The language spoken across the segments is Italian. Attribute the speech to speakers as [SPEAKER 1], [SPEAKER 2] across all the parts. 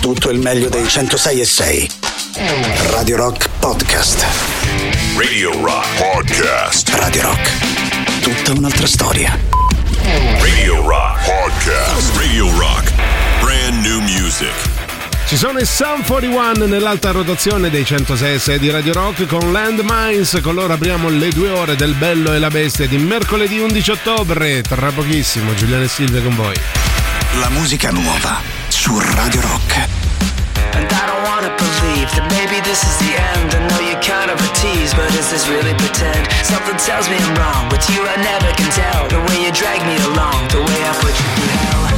[SPEAKER 1] tutto il meglio dei 106 e 6. Radio Rock Podcast.
[SPEAKER 2] Radio Rock Podcast.
[SPEAKER 1] Radio Rock. Tutta un'altra storia.
[SPEAKER 2] Radio Rock Podcast. Radio Rock. Brand new music.
[SPEAKER 3] Ci sono i Sun 41 nell'alta rotazione dei 106 e 6 di Radio Rock con Landmines. Con loro apriamo le due ore del Bello e la Bestia di mercoledì 11 ottobre. Tra pochissimo, Giuliano e Silvia con voi.
[SPEAKER 1] La musica nuova su Radio Rock.
[SPEAKER 4] And I don't wanna believe that maybe this is the end. I know you're kind of a tease, but is this really pretend? Something tells me I'm wrong. With you, I never can tell. The way you drag me along, the way I put you through hell.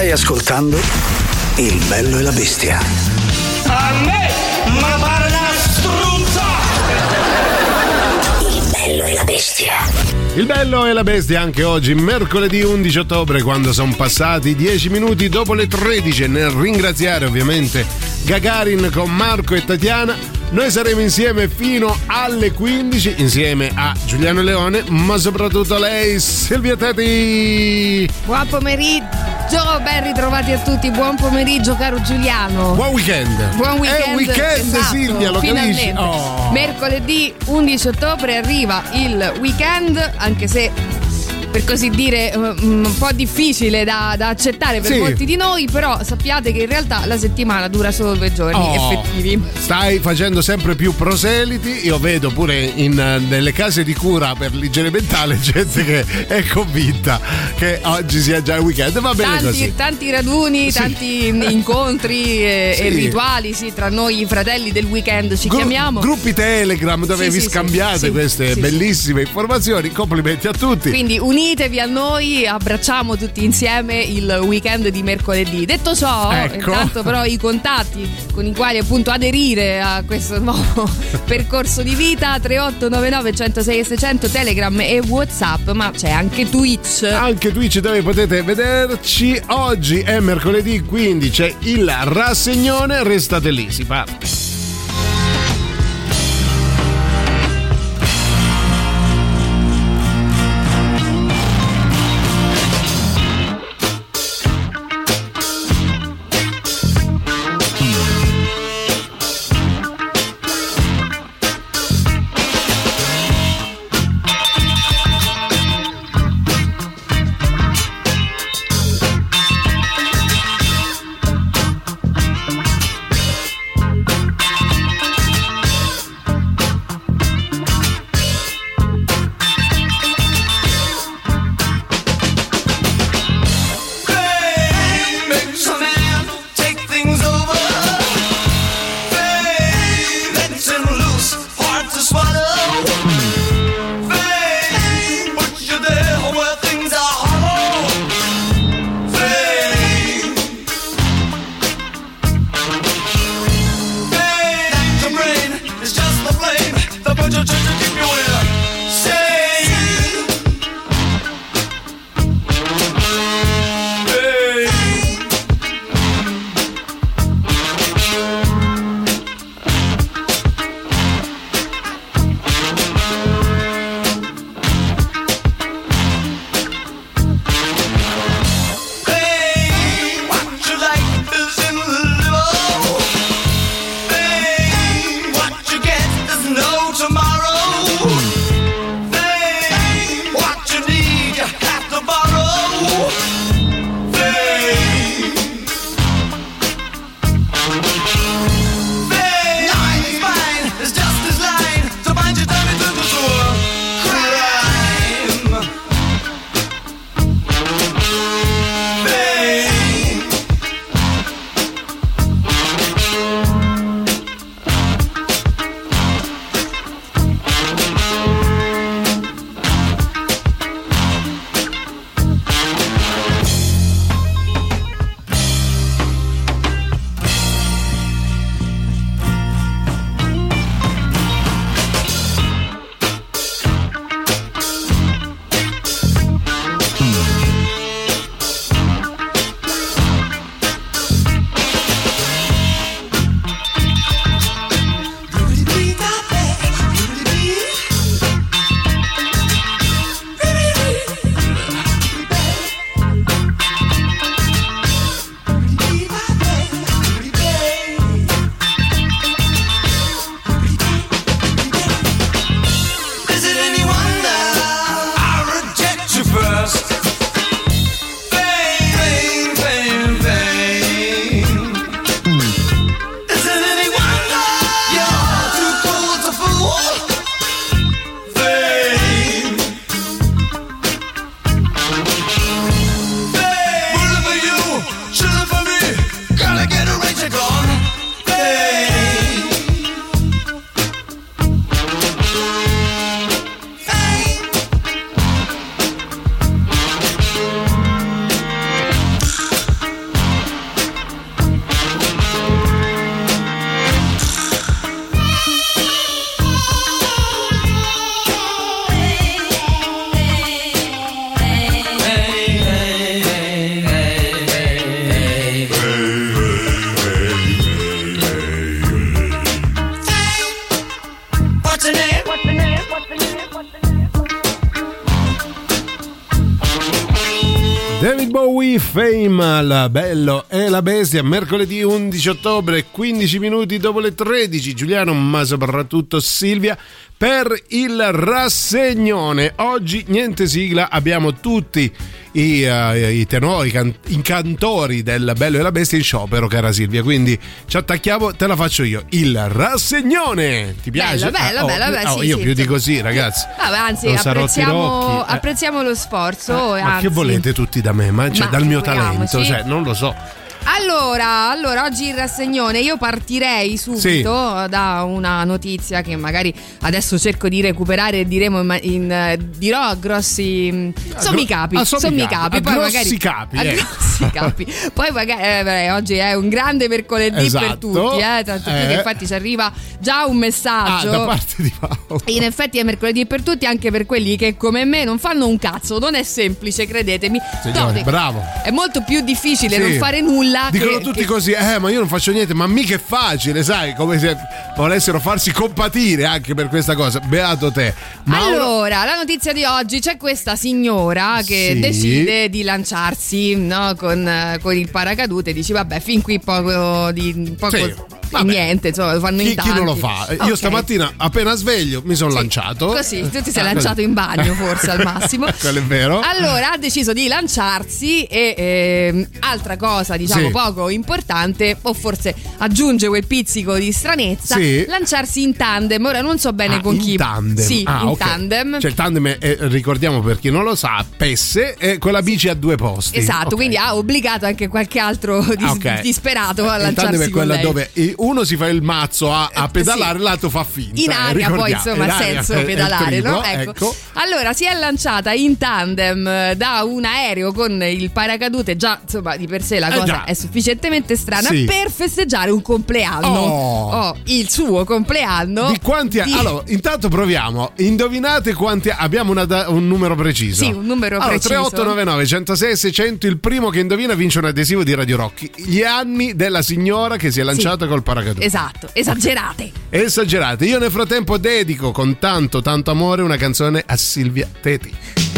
[SPEAKER 1] Stai ascoltando Il bello e la bestia.
[SPEAKER 5] A me, ma pare una struzza!
[SPEAKER 1] Il bello e la bestia.
[SPEAKER 3] Il bello e la bestia anche oggi, mercoledì 11 ottobre, quando sono passati 10 minuti dopo le 13. Nel ringraziare ovviamente Gagarin con Marco e Tatiana. Noi saremo insieme fino alle 15, insieme a Giuliano Leone, ma soprattutto a lei, Silvia Teti.
[SPEAKER 6] Buon pomeriggio, ben ritrovati a tutti. Buon pomeriggio, caro Giuliano.
[SPEAKER 3] Buon weekend.
[SPEAKER 6] Buon weekend.
[SPEAKER 3] È weekend,
[SPEAKER 6] esatto,
[SPEAKER 3] Silvia, lo capisci? Oh.
[SPEAKER 6] Mercoledì 11 ottobre arriva il weekend, anche se per così dire um, un po' difficile da, da accettare per
[SPEAKER 3] Sì.
[SPEAKER 6] molti di noi, però sappiate che in realtà la settimana dura solo due giorni
[SPEAKER 3] Oh,
[SPEAKER 6] effettivi.
[SPEAKER 3] Stai facendo sempre più proseliti. Io vedo pure in, eh, nelle case di cura per l'igiene mentale gente che è convinta che oggi sia già il weekend. Va bene
[SPEAKER 6] Tanti,
[SPEAKER 3] così.
[SPEAKER 6] tanti raduni,
[SPEAKER 3] Sì.
[SPEAKER 6] tanti incontri e,
[SPEAKER 3] Sì.
[SPEAKER 6] e rituali, sì, tra noi i fratelli del weekend ci
[SPEAKER 3] Gru-
[SPEAKER 6] chiamiamo.
[SPEAKER 3] Gruppi Telegram dove vi scambiate queste bellissime informazioni. Complimenti a tutti.
[SPEAKER 6] Quindi unitevi a noi, abbracciamo tutti insieme il weekend di mercoledì. Detto ciò,
[SPEAKER 3] Ecco.
[SPEAKER 6] intanto però i contatti con i quali appunto aderire a questo nuovo percorso di vita 3899 106 600 Telegram e Whatsapp, ma c'è anche Twitch.
[SPEAKER 3] Anche Twitch dove potete vederci. Oggi è mercoledì, quindi c'è il rassegnone. Restate lì, si parte. Bello e la bestia, mercoledì 11 ottobre, 15 minuti dopo le 13. Giuliano, ma soprattutto Silvia, per il rassegnone. Oggi niente sigla, abbiamo tutti i, uh, i tenori, i, can- i cantori del Bello e la Bestia in sciopero, cara Silvia. Quindi ci attacchiamo, te la faccio io. Il rassegnone. Ti piace?
[SPEAKER 6] Bello, bello,
[SPEAKER 3] Ah, oh,
[SPEAKER 6] bello,
[SPEAKER 3] oh,
[SPEAKER 6] sì,
[SPEAKER 3] io
[SPEAKER 6] sì,
[SPEAKER 3] più di
[SPEAKER 6] insomma.
[SPEAKER 3] così, ragazzi.
[SPEAKER 6] Vabbè, anzi,
[SPEAKER 3] Non sarò
[SPEAKER 6] apprezziamo,
[SPEAKER 3] eh.
[SPEAKER 6] apprezziamo lo sforzo.
[SPEAKER 3] Ma
[SPEAKER 6] anzi.
[SPEAKER 3] che volete tutti da me? Ma, cioè,
[SPEAKER 6] Ma
[SPEAKER 3] dal mio talento, cioè, non lo so.
[SPEAKER 6] Allora, allora, oggi il rassegnone io partirei subito da una notizia che magari adesso cerco di recuperare e diremo in, in, dirò a grossi mm, sommi capi,
[SPEAKER 3] a sommi capi, a
[SPEAKER 6] poi magari
[SPEAKER 3] capi,
[SPEAKER 6] a
[SPEAKER 3] eh.
[SPEAKER 6] grossi capi. Poi magari eh, beh, oggi è un grande mercoledì per
[SPEAKER 3] Esatto.
[SPEAKER 6] tutti, eh, tanto
[SPEAKER 3] Eh.
[SPEAKER 6] che infatti ci arriva già un
[SPEAKER 3] Ah,
[SPEAKER 6] messaggio.
[SPEAKER 3] da parte di Paolo.
[SPEAKER 6] In effetti è mercoledì per tutti, anche per quelli che come me non fanno un cazzo. Non è semplice, credetemi.
[SPEAKER 3] Signore,
[SPEAKER 6] Todi,
[SPEAKER 3] bravo.
[SPEAKER 6] È molto più difficile
[SPEAKER 3] Sì.
[SPEAKER 6] non fare nulla.
[SPEAKER 3] Dicono
[SPEAKER 6] che,
[SPEAKER 3] tutti
[SPEAKER 6] che-
[SPEAKER 3] così, eh, ma io non faccio niente, ma mica è facile, sai, come se volessero farsi compatire anche per questa cosa. Beato te. Mauro,
[SPEAKER 6] Allora, la notizia di oggi c'è questa signora che
[SPEAKER 3] Sì.
[SPEAKER 6] decide di lanciarsi no, con, eh, con il paracadute. Dici, vabbè, fin qui poco di poco
[SPEAKER 3] Sì, vabbè.
[SPEAKER 6] niente, insomma, lo fanno
[SPEAKER 3] chi,
[SPEAKER 6] in
[SPEAKER 3] chi non lo
[SPEAKER 6] tanti.
[SPEAKER 3] fa?
[SPEAKER 6] Ok.
[SPEAKER 3] Io stamattina, appena sveglio, mi sono
[SPEAKER 6] Sì,
[SPEAKER 3] lanciato.
[SPEAKER 6] Così, tu ti sei
[SPEAKER 3] Ah,
[SPEAKER 6] lanciato in bagno, forse al massimo.
[SPEAKER 3] Quello è vero.
[SPEAKER 6] Allora ha deciso di lanciarsi e ehm, altra cosa, diciamo,
[SPEAKER 3] Sì.
[SPEAKER 6] poco importante, o forse aggiunge quel pizzico di stranezza,
[SPEAKER 3] Sì.
[SPEAKER 6] lanciarsi in tandem. Ora non so bene
[SPEAKER 3] Ah,
[SPEAKER 6] con
[SPEAKER 3] in
[SPEAKER 6] chi.
[SPEAKER 3] tandem.
[SPEAKER 6] Sì,
[SPEAKER 3] Ah,
[SPEAKER 6] in
[SPEAKER 3] ok.
[SPEAKER 6] tandem.
[SPEAKER 3] Cioè, il tandem è, è- ricordiamo per chi non lo sa, Pesse è quella bici a due posti.
[SPEAKER 6] Esatto,
[SPEAKER 3] Ok.
[SPEAKER 6] quindi ha obbligato anche qualche altro dis-
[SPEAKER 3] Ah, ok.
[SPEAKER 6] disperato a
[SPEAKER 3] Il
[SPEAKER 6] lanciarsi
[SPEAKER 3] tandem è
[SPEAKER 6] con
[SPEAKER 3] quella dove uno si fa il mazzo a, a
[SPEAKER 6] Eh,
[SPEAKER 3] pedalare,
[SPEAKER 6] sì.
[SPEAKER 3] l'altro fa finta.
[SPEAKER 6] in
[SPEAKER 3] eh,
[SPEAKER 6] aria poi
[SPEAKER 3] ricordiamo.
[SPEAKER 6] insomma
[SPEAKER 3] In
[SPEAKER 6] ha senso
[SPEAKER 3] è
[SPEAKER 6] pedalare no?
[SPEAKER 3] triplo,
[SPEAKER 6] ecco. allora si è lanciata in tandem eh, da un aereo con il paracadute già insomma di per sé la
[SPEAKER 3] Eh,
[SPEAKER 6] cosa
[SPEAKER 3] già.
[SPEAKER 6] È sufficientemente strana
[SPEAKER 3] Sì.
[SPEAKER 6] per festeggiare un compleanno
[SPEAKER 3] Oh.
[SPEAKER 6] Oh, il suo compleanno
[SPEAKER 3] Di quanti anni?
[SPEAKER 6] di-
[SPEAKER 3] Allora, intanto proviamo. Indovinate quanti abbiamo da- un numero preciso.
[SPEAKER 6] Sì, un numero
[SPEAKER 3] allora,
[SPEAKER 6] preciso.
[SPEAKER 3] 3899 106 600 il primo che indovina vince un adesivo di Radio Rock. Gli anni della signora che si è lanciata col paracadute.
[SPEAKER 6] esatto esagerate
[SPEAKER 3] Esagerate. Io nel frattempo dedico con tanto tanto amore una canzone a Silvia Teti.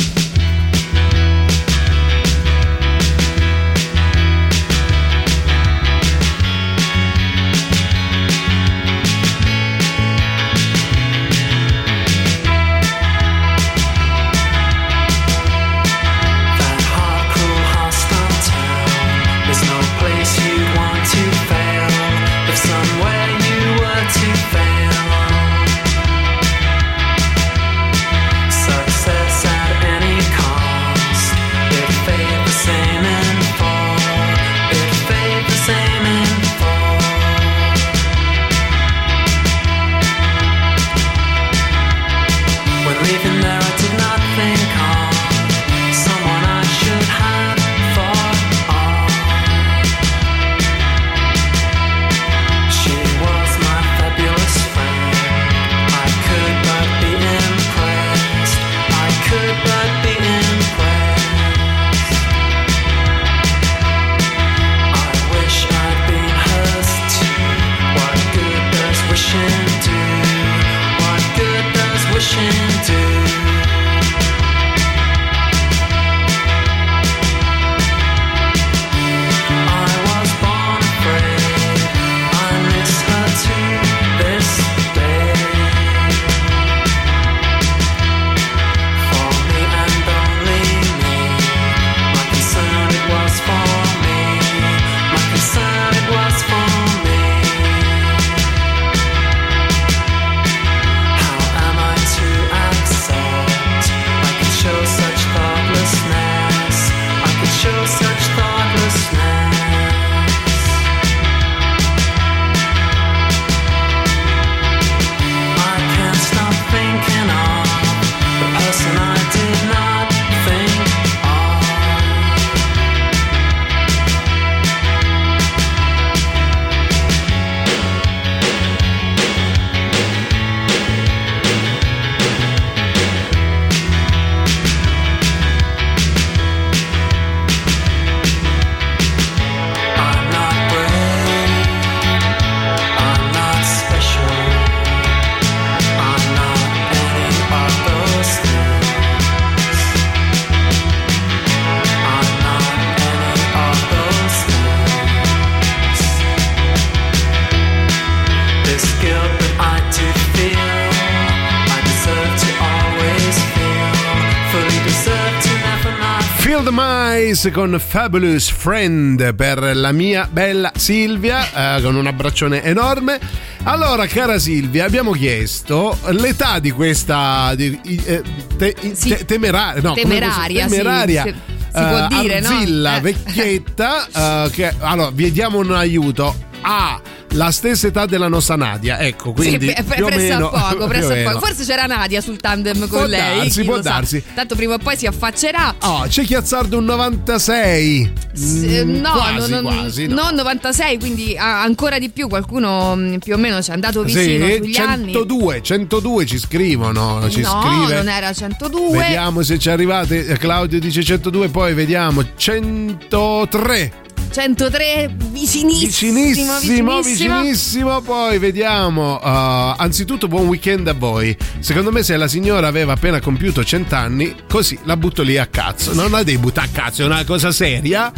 [SPEAKER 3] Mice con Fabulous Friend per la mia bella Silvia, eh, con un abbraccione enorme. Allora, cara Silvia, abbiamo chiesto l'età di questa di, eh, te-
[SPEAKER 6] Sì.
[SPEAKER 3] te- temeraria, no,
[SPEAKER 6] Temeraria,
[SPEAKER 3] posso-
[SPEAKER 6] sì,
[SPEAKER 3] temeraria.
[SPEAKER 6] si- si può
[SPEAKER 3] eh,
[SPEAKER 6] dire, no?
[SPEAKER 3] Arzilla,
[SPEAKER 6] Eh.
[SPEAKER 3] vecchietta, eh, che allora vi diamo un aiuto. Ha la stessa età della nostra Nadia, ecco, quindi
[SPEAKER 6] sì, pre-
[SPEAKER 3] più o
[SPEAKER 6] pressa
[SPEAKER 3] meno,
[SPEAKER 6] poco,
[SPEAKER 3] più o
[SPEAKER 6] pressa
[SPEAKER 3] meno.
[SPEAKER 6] poco. Forse c'era Nadia sul tandem con
[SPEAKER 3] Può
[SPEAKER 6] lei.
[SPEAKER 3] darsi, può
[SPEAKER 6] lo sa.
[SPEAKER 3] darsi.
[SPEAKER 6] Tanto prima o poi si affaccerà.
[SPEAKER 3] Oh, c'è Chiazzardo un 96.
[SPEAKER 6] S-
[SPEAKER 3] Mm,
[SPEAKER 6] no,
[SPEAKER 3] quasi,
[SPEAKER 6] non,
[SPEAKER 3] quasi, no.
[SPEAKER 6] non 96, quindi ancora di più. Qualcuno mm, più o meno ci è andato vicino
[SPEAKER 3] Sì,
[SPEAKER 6] sugli anni.
[SPEAKER 3] 102, 102 ci scrivono, ci
[SPEAKER 6] no,
[SPEAKER 3] scrive.
[SPEAKER 6] non era 102.
[SPEAKER 3] Vediamo se ci arrivate. Claudio dice 102, poi vediamo 103.
[SPEAKER 6] 103 vicinissimo,
[SPEAKER 3] Vicinissimo,
[SPEAKER 6] vicinissimo.
[SPEAKER 3] vicinissimo. Poi vediamo. uh, anzitutto, buon weekend a voi. Secondo me, se la signora aveva appena compiuto 100 anni, così la butto lì a cazzo. Non la devi buttare a cazzo, è una cosa seria.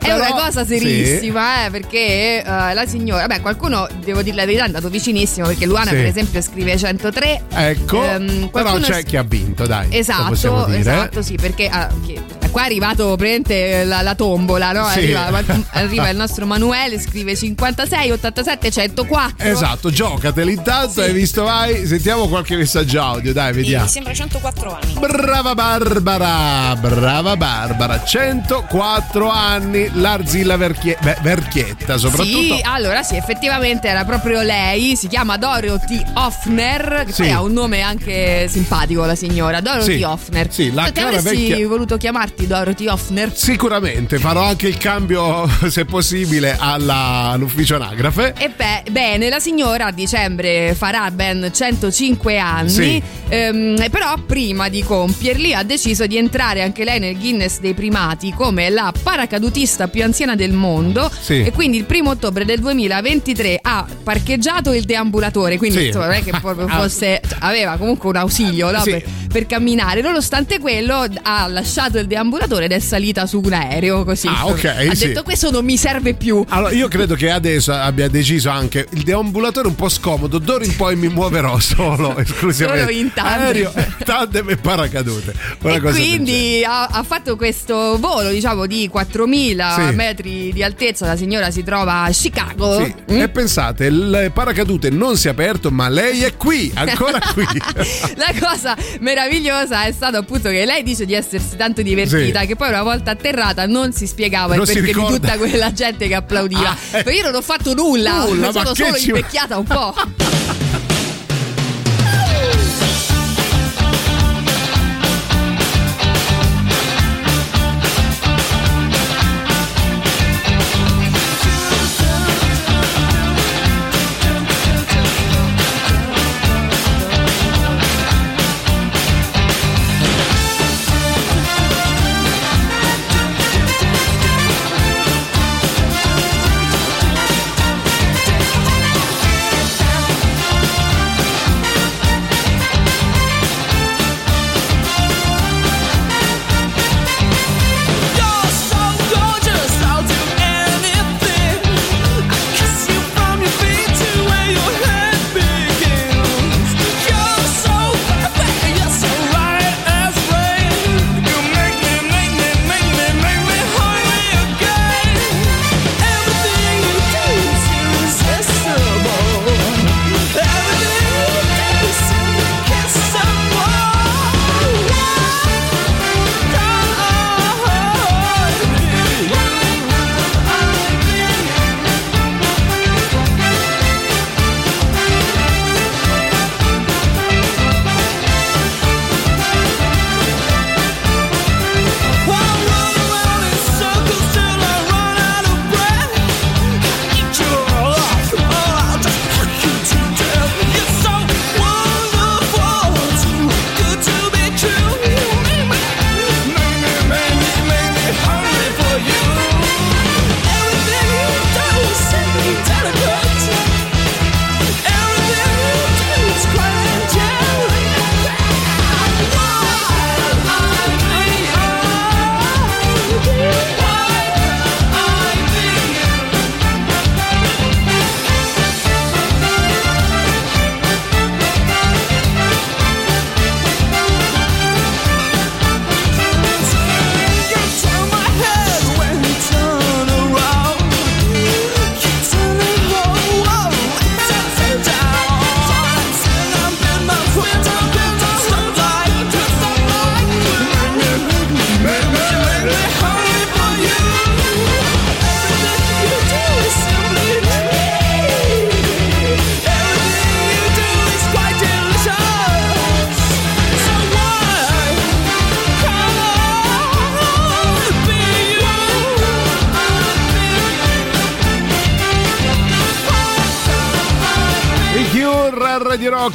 [SPEAKER 6] È una cosa serissima, eh, perché eh, la signora, beh, qualcuno, devo dire la verità, è andato vicinissimo, perché Luana,
[SPEAKER 3] Sì.
[SPEAKER 6] per esempio, scrive 103.
[SPEAKER 3] Ecco,
[SPEAKER 6] Ehm,
[SPEAKER 3] però c'è chi ha vinto, dai.
[SPEAKER 6] Esatto, esatto, sì, perché ah, che- qua è arrivato praticamente la, la tombola, no?
[SPEAKER 3] Sì.
[SPEAKER 6] Arriva, arriva il nostro Manuele, scrive 56, 87, 104.
[SPEAKER 3] Esatto, giocateli intanto, hai visto, vai. Sentiamo qualche messaggio audio, dai, vediamo.
[SPEAKER 7] Mi sembra 104 anni.
[SPEAKER 3] Brava Barbara, brava Barbara, 104 anni, l'Arzilla Verchie- beh, Verchietta soprattutto.
[SPEAKER 6] Sì, allora sì, effettivamente era proprio lei, si chiama Dorothy Hoffner, che
[SPEAKER 3] Sì.
[SPEAKER 6] poi ha un nome anche simpatico la signora, Dorothy
[SPEAKER 3] Sì,
[SPEAKER 6] Hoffner.
[SPEAKER 3] sì, la
[SPEAKER 6] Te
[SPEAKER 3] cara
[SPEAKER 6] avresti
[SPEAKER 3] vecchia-
[SPEAKER 6] voluto chiamarti Dorothy Hoffner?
[SPEAKER 3] Sicuramente farò anche il cambio, se possibile, alla- all'ufficio anagrafe.
[SPEAKER 6] E beh, bene, la signora a dicembre farà ben 105 anni,
[SPEAKER 3] Sì.
[SPEAKER 6] ehm, però prima di compierli ha deciso di entrare anche lei nel Guinness dei primati come la paracadutista più anziana del mondo
[SPEAKER 3] Sì.
[SPEAKER 6] e quindi il primo ottobre del 2023 ha parcheggiato il deambulatore, quindi
[SPEAKER 3] Sì.
[SPEAKER 6] insomma non è che
[SPEAKER 3] Ah.
[SPEAKER 6] fosse, aveva comunque un ausilio no, per, per camminare, nonostante quello ha lasciato il deambulatore ed è salita su un aereo così.
[SPEAKER 3] Ah, ok,
[SPEAKER 6] ha detto questo non mi serve più.
[SPEAKER 3] Allora, io credo che adesso abbia deciso anche il deambulatore un po' scomodo. D'ora in poi mi muoverò solo, esclusivamente.
[SPEAKER 6] Solo in tandem.
[SPEAKER 3] Aereo, tandem e paracadute.
[SPEAKER 6] E quindi ha, ha fatto questo volo diciamo di 4000
[SPEAKER 3] Sì.
[SPEAKER 6] metri di altezza la signora si trova a Chicago
[SPEAKER 3] Sì,
[SPEAKER 6] Mm?
[SPEAKER 3] E pensate, il paracadute non si è aperto, ma lei è qui, ancora qui.
[SPEAKER 6] la cosa meravigliosa è stato appunto che lei dice di essersi tanto divertita
[SPEAKER 3] Sì.
[SPEAKER 6] che poi una volta atterrata non si spiegava
[SPEAKER 3] Non
[SPEAKER 6] il perché di
[SPEAKER 3] ricorda.
[SPEAKER 6] Tutta quella gente che applaudiva
[SPEAKER 3] Ah, eh.
[SPEAKER 6] Io non ho fatto nulla,
[SPEAKER 3] Nulla,
[SPEAKER 6] sono solo
[SPEAKER 3] ci-
[SPEAKER 6] invecchiata un po'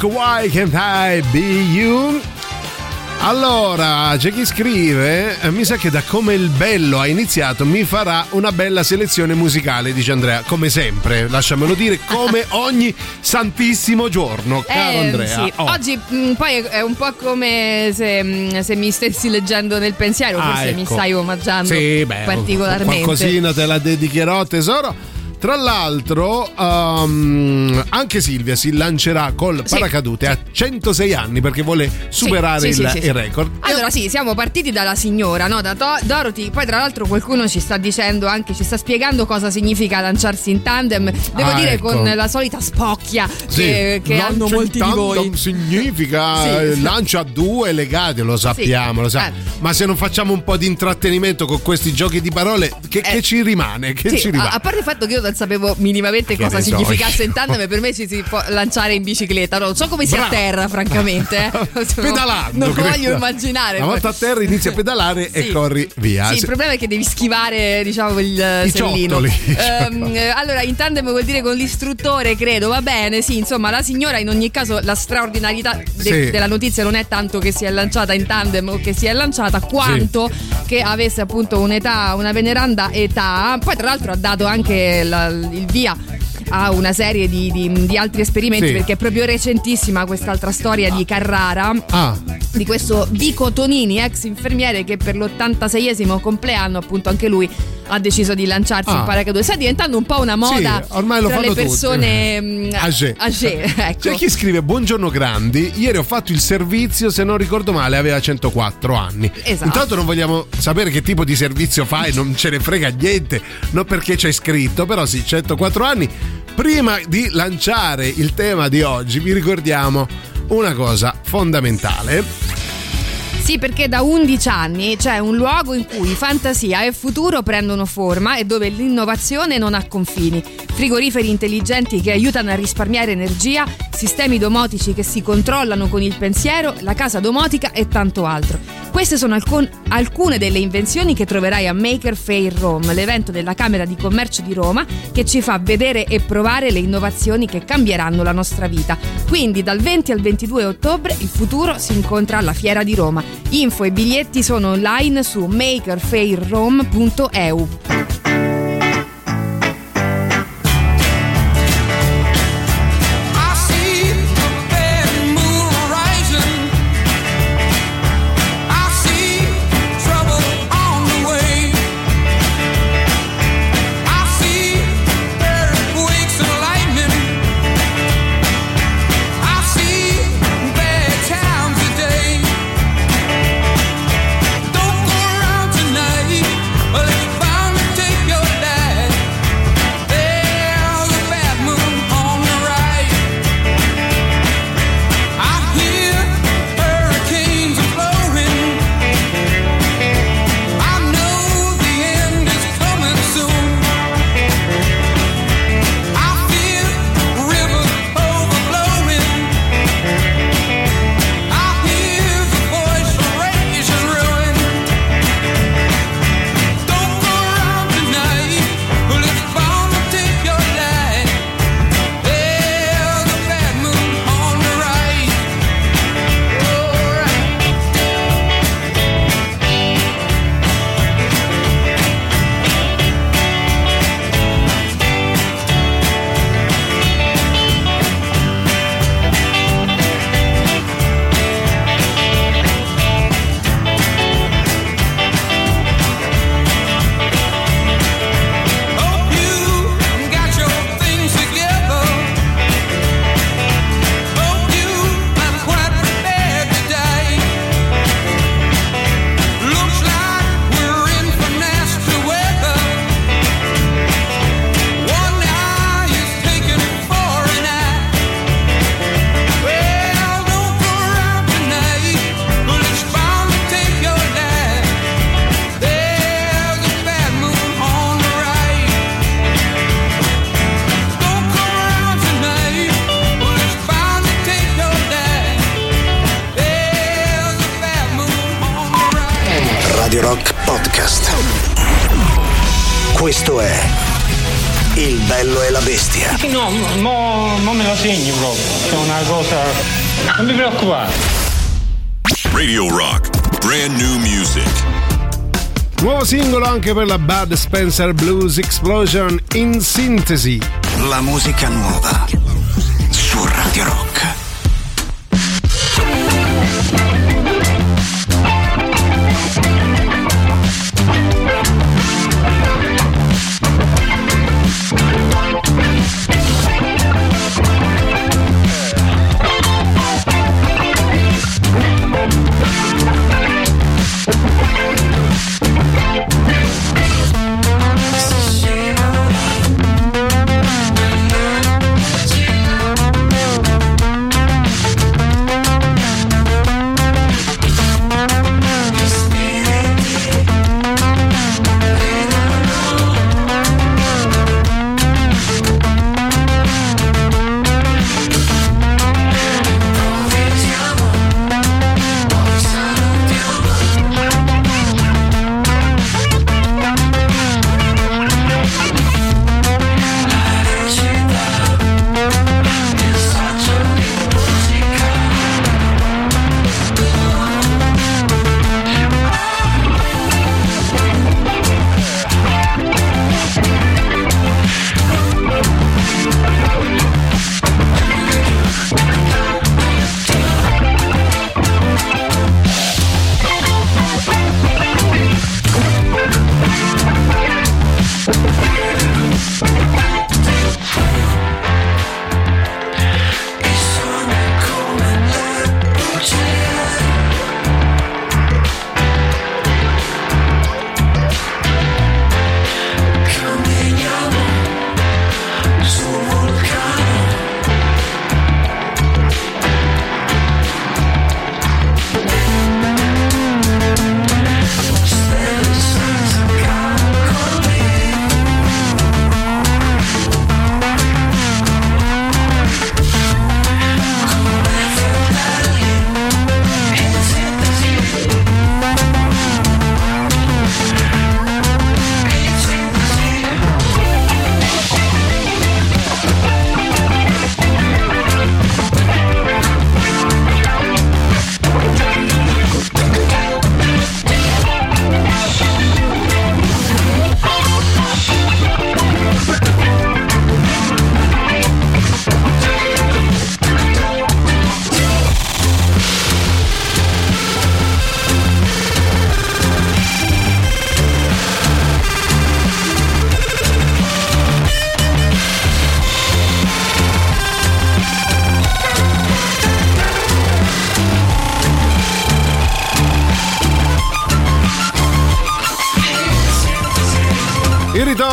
[SPEAKER 3] Rock, Why Can't I Be You? Allora, c'è chi scrive, eh, mi sa che da come il bello ha iniziato mi farà una bella selezione musicale, dice Andrea, come sempre, lasciamelo dire, come ogni santissimo giorno, caro
[SPEAKER 6] Eh,
[SPEAKER 3] Andrea.
[SPEAKER 6] sì.
[SPEAKER 3] Oh.
[SPEAKER 6] Oggi mh, poi è un po' come se, mh, se mi stessi leggendo nel pensiero,
[SPEAKER 3] Ah,
[SPEAKER 6] forse mi
[SPEAKER 3] ecco.
[SPEAKER 6] stai omaggiando
[SPEAKER 3] Sì, beh,
[SPEAKER 6] particolarmente.
[SPEAKER 3] Qualcosina te la dedicherò, tesoro. Tra l'altro, um, anche Silvia si lancerà col
[SPEAKER 6] Sì.
[SPEAKER 3] paracadute a 106 anni perché vuole superare
[SPEAKER 6] Sì, sì,
[SPEAKER 3] il, il record.
[SPEAKER 6] Allora sì, siamo partiti dalla signora, no? da To- Dorothy, poi tra l'altro qualcuno ci sta dicendo anche, ci sta spiegando cosa significa lanciarsi in tandem, devo
[SPEAKER 3] Ah,
[SPEAKER 6] dire
[SPEAKER 3] ecco.
[SPEAKER 6] con la solita spocchia
[SPEAKER 3] Sì,
[SPEAKER 6] che, che hanno molti di voi.
[SPEAKER 3] significa
[SPEAKER 6] Sì.
[SPEAKER 3] eh, lancio a due legati, lo sappiamo, lo sa.
[SPEAKER 6] Eh.
[SPEAKER 3] Ma se non facciamo un po' di intrattenimento con questi giochi di parole, che, che ci rimane? Che
[SPEAKER 6] Sì,
[SPEAKER 3] ci
[SPEAKER 6] a,
[SPEAKER 3] rimane?
[SPEAKER 6] a parte il fatto che io non sapevo minimamente
[SPEAKER 3] Che
[SPEAKER 6] cosa
[SPEAKER 3] so
[SPEAKER 6] significasse
[SPEAKER 3] io.
[SPEAKER 6] in tandem, per me ci si può lanciare in bicicletta. Non so come si
[SPEAKER 3] Bravo.
[SPEAKER 6] atterra, francamente. eh.
[SPEAKER 3] Pedalando.
[SPEAKER 6] Non
[SPEAKER 3] credo.
[SPEAKER 6] voglio immaginare.
[SPEAKER 3] Una volta a terra inizi a pedalare e
[SPEAKER 6] Sì.
[SPEAKER 3] corri via.
[SPEAKER 6] Sì, il problema è che devi schivare, diciamo, il
[SPEAKER 3] I
[SPEAKER 6] sellino. eh, allora, in tandem vuol dire con l'istruttore, credo, va bene, sì, insomma, la signora in ogni caso la straordinarietà de-
[SPEAKER 3] Sì.
[SPEAKER 6] della notizia non è tanto che si è lanciata in tandem o che si è lanciata, quanto che avesse appunto un'età, una veneranda età. Poi tra l'altro ha dato anche la- il via a una serie di, di- di altri esperimenti
[SPEAKER 3] Sì.
[SPEAKER 6] perché è proprio recentissima quest'altra storia di Carrara
[SPEAKER 3] Ah,
[SPEAKER 6] di questo Vico Tonini, ex infermiere che per l'86esimo compleanno appunto anche lui ha deciso di lanciarsi
[SPEAKER 3] Ah.
[SPEAKER 6] in paracadute. Sta diventando un po' una moda
[SPEAKER 3] Sì, ormai lo
[SPEAKER 6] tra le persone mm,
[SPEAKER 3] Age.
[SPEAKER 6] age, ecco.
[SPEAKER 3] C'è chi scrive Buongiorno grandi, ieri ho fatto il servizio, se non ricordo male aveva 104 anni.
[SPEAKER 6] Esatto.
[SPEAKER 3] Intanto non vogliamo sapere che tipo di servizio fai, non ce ne frega niente, non perché c'è scritto, però sì, 104 anni. Prima di lanciare il tema di oggi vi ricordiamo una cosa fondamentale.
[SPEAKER 6] Sì, perché da 11 anni c'è un luogo in cui fantasia e futuro prendono forma e dove l'innovazione non ha confini. Frigoriferi intelligenti che aiutano a risparmiare energia, sistemi domotici che si controllano con il pensiero, la casa domotica e tanto altro. Queste sono alcun- alcune delle invenzioni che troverai a Maker Fair Rome, l'evento della Camera di Commercio di Roma che ci fa vedere e provare le innovazioni che cambieranno la nostra vita. Quindi dal 20 al 22 ottobre il futuro si incontra alla Fiera di Roma. Info e biglietti sono online su makerfairrome.eu.
[SPEAKER 1] è
[SPEAKER 4] Il bello e la bestia.
[SPEAKER 8] No, mo, mo me lo segni proprio. È una cosa. Non mi preoccupare.
[SPEAKER 2] Radio Rock. Brand new music.
[SPEAKER 3] Nuovo singolo anche per la Bud Spencer Blues Explosion in sintesi.
[SPEAKER 4] La musica nuova su Radio Rock.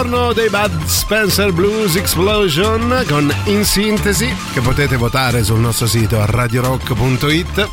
[SPEAKER 3] Ritorno dei Bud Spencer Blues Explosion con In Sintesi che potete votare sul nostro sito radiorock.it.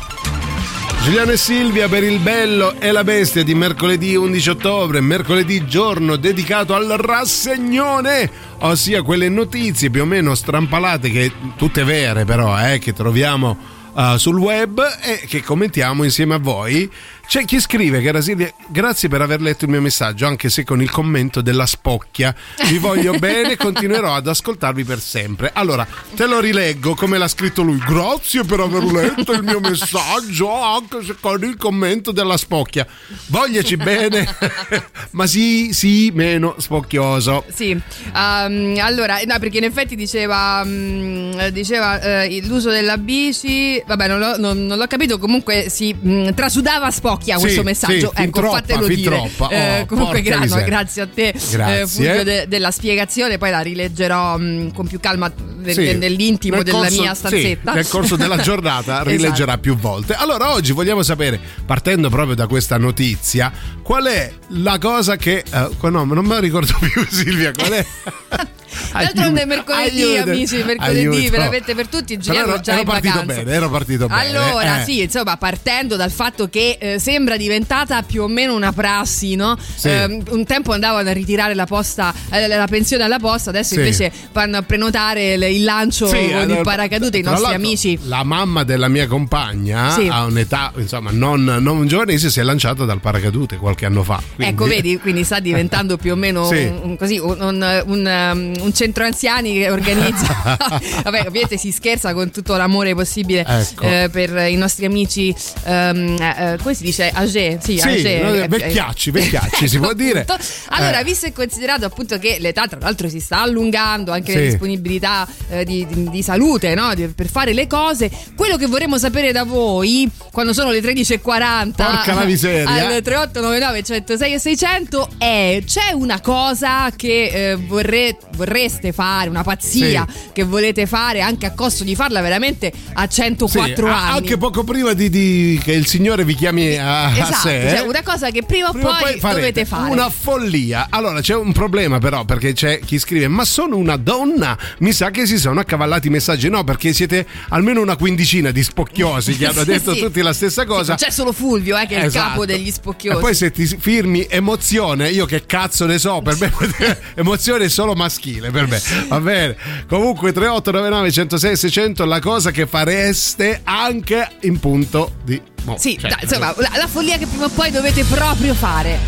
[SPEAKER 3] Giuliano e Silvia per il bello e la bestia di mercoledì 11 ottobre, mercoledì giorno dedicato al rassegnone, ossia quelle notizie più o meno strampalate che tutte vere però, eh, che troviamo uh, sul web e che commentiamo insieme a voi. C'è chi scrive, cara Silvia, grazie per aver letto il mio messaggio, anche se con il commento della spocchia. Vi voglio bene continuerò ad ascoltarvi per sempre. Allora, te lo rileggo come l'ha scritto lui. Grazie per aver letto il mio messaggio, anche se con il commento della spocchia. Vogliaci bene, ma sì, sì, meno spocchioso.
[SPEAKER 6] Sì, ehm, allora, no, perché in effetti diceva, mm, diceva eh, l'uso della bici, vabbè, non l'ho, non- non l'ho capito, comunque si mm, trasudava spocchia
[SPEAKER 3] Sì,
[SPEAKER 6] questo messaggio.
[SPEAKER 3] sì,
[SPEAKER 6] ecco,
[SPEAKER 3] troppa,
[SPEAKER 6] fatelo dire.
[SPEAKER 3] troppa.
[SPEAKER 6] Eh,
[SPEAKER 3] Oh,
[SPEAKER 6] comunque,
[SPEAKER 3] porca
[SPEAKER 6] gra-
[SPEAKER 3] miseria.
[SPEAKER 6] grazie a te,
[SPEAKER 3] Grazie.
[SPEAKER 6] eh, Fulvio, de- della spiegazione. Poi la rileggerò mm, con più calma de-
[SPEAKER 3] Sì.
[SPEAKER 6] de- nell'intimo
[SPEAKER 3] Nel
[SPEAKER 6] della
[SPEAKER 3] corso-
[SPEAKER 6] mia
[SPEAKER 3] sì,
[SPEAKER 6] stanzetta.
[SPEAKER 3] nel corso della giornata
[SPEAKER 6] Esatto.
[SPEAKER 3] rileggerà più volte. Allora, oggi vogliamo sapere, partendo proprio da questa notizia, qual è la cosa che. eh, no, non me lo ricordo più, Silvia, qual è?
[SPEAKER 6] D'altronde è mercoledì,
[SPEAKER 3] aiuto,
[SPEAKER 6] amici, mercoledì,
[SPEAKER 3] aiuto.
[SPEAKER 6] veramente per tutti. Giuliano
[SPEAKER 3] Però
[SPEAKER 6] è già
[SPEAKER 3] ero
[SPEAKER 6] in
[SPEAKER 3] partito
[SPEAKER 6] vacanza.
[SPEAKER 3] bene, ero partito bene.
[SPEAKER 6] Allora,
[SPEAKER 3] eh.
[SPEAKER 6] sì, insomma, partendo dal fatto che eh, sembra diventata più o meno una prassi, no?
[SPEAKER 3] Sì.
[SPEAKER 6] Ehm, un tempo andavano a ritirare la posta, eh, la pensione alla posta, adesso
[SPEAKER 3] Sì.
[SPEAKER 6] invece vanno a prenotare il lancio
[SPEAKER 3] Sì,
[SPEAKER 6] con
[SPEAKER 3] eh,
[SPEAKER 6] il paracadute, i nostri amici.
[SPEAKER 3] La mamma della mia compagna
[SPEAKER 6] Sì.
[SPEAKER 3] a un'età, insomma, non, non giovanissima, si è lanciata dal paracadute qualche anno fa. quindi-
[SPEAKER 6] Ecco, vedi, quindi sta diventando più o meno un, così, un, un- un, um, centro anziani che organizza. Vabbè, ovviamente si scherza con tutto l'amore possibile
[SPEAKER 3] Ecco.
[SPEAKER 6] eh, per i nostri amici. ehm, eh, come si dice? Age? Sì,
[SPEAKER 3] Sì,
[SPEAKER 6] age, eh,
[SPEAKER 3] vecchiacci, vecchiacci, si può dire.
[SPEAKER 6] Allora,
[SPEAKER 3] Eh.
[SPEAKER 6] visto e considerato appunto che l'età, tra l'altro, si sta allungando, anche
[SPEAKER 3] Sì.
[SPEAKER 6] le disponibilità eh, di, di- di salute no? Di- per fare le cose, quello che vorremmo sapere da voi quando sono le 13.40
[SPEAKER 3] Porca la miseria.
[SPEAKER 6] al 3899 106 e 600 è c'è una cosa che eh, vorre- vorreste fare, una pazzia che volete fare anche a costo di farla veramente a 104
[SPEAKER 3] Sì,
[SPEAKER 6] anni.
[SPEAKER 3] Anche poco prima di, di- che il Signore vi chiami a, a
[SPEAKER 6] Esatto,
[SPEAKER 3] sé.
[SPEAKER 6] cioè una cosa che prima o
[SPEAKER 3] Prima o
[SPEAKER 6] poi,
[SPEAKER 3] farete
[SPEAKER 6] dovete fare.
[SPEAKER 3] Una follia. Allora c'è un problema però perché c'è chi scrive ma sono una donna. Mi sa che si sono accavallati i messaggi. No perché siete almeno una quindicina di spocchiosi che hanno
[SPEAKER 6] Sì,
[SPEAKER 3] detto
[SPEAKER 6] sì.
[SPEAKER 3] tutti la stessa cosa.
[SPEAKER 6] C'è solo Fulvio eh, che è il
[SPEAKER 3] Esatto.
[SPEAKER 6] capo degli spocchiosi.
[SPEAKER 3] E poi se ti firmi emozione, io che cazzo ne so, per me emozione è solo maschile per me. Va bene. Comunque 3899 106 600 la cosa che fareste anche in punto di mo,
[SPEAKER 6] Sì,
[SPEAKER 3] cioè,
[SPEAKER 6] dai, insomma, la, la follia che prima o poi dovete proprio fare.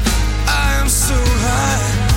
[SPEAKER 9] I am so high,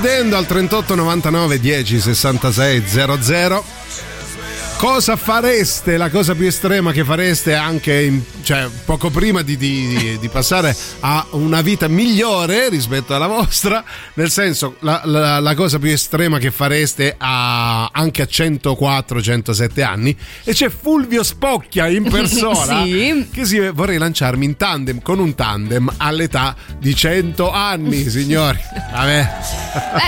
[SPEAKER 3] chiedendo al 38 99 10 66 00 cosa fareste, la cosa più estrema che fareste anche in- cioè, poco prima di, di- di passare a una vita migliore rispetto alla vostra, nel senso la, la- la cosa più estrema che fareste a- anche a 104-107 anni e c'è Fulvio Spocchia in persona
[SPEAKER 6] Sì.
[SPEAKER 3] che si vorrei lanciarmi in tandem con un tandem all'età di 100 anni, signori. Vabbè.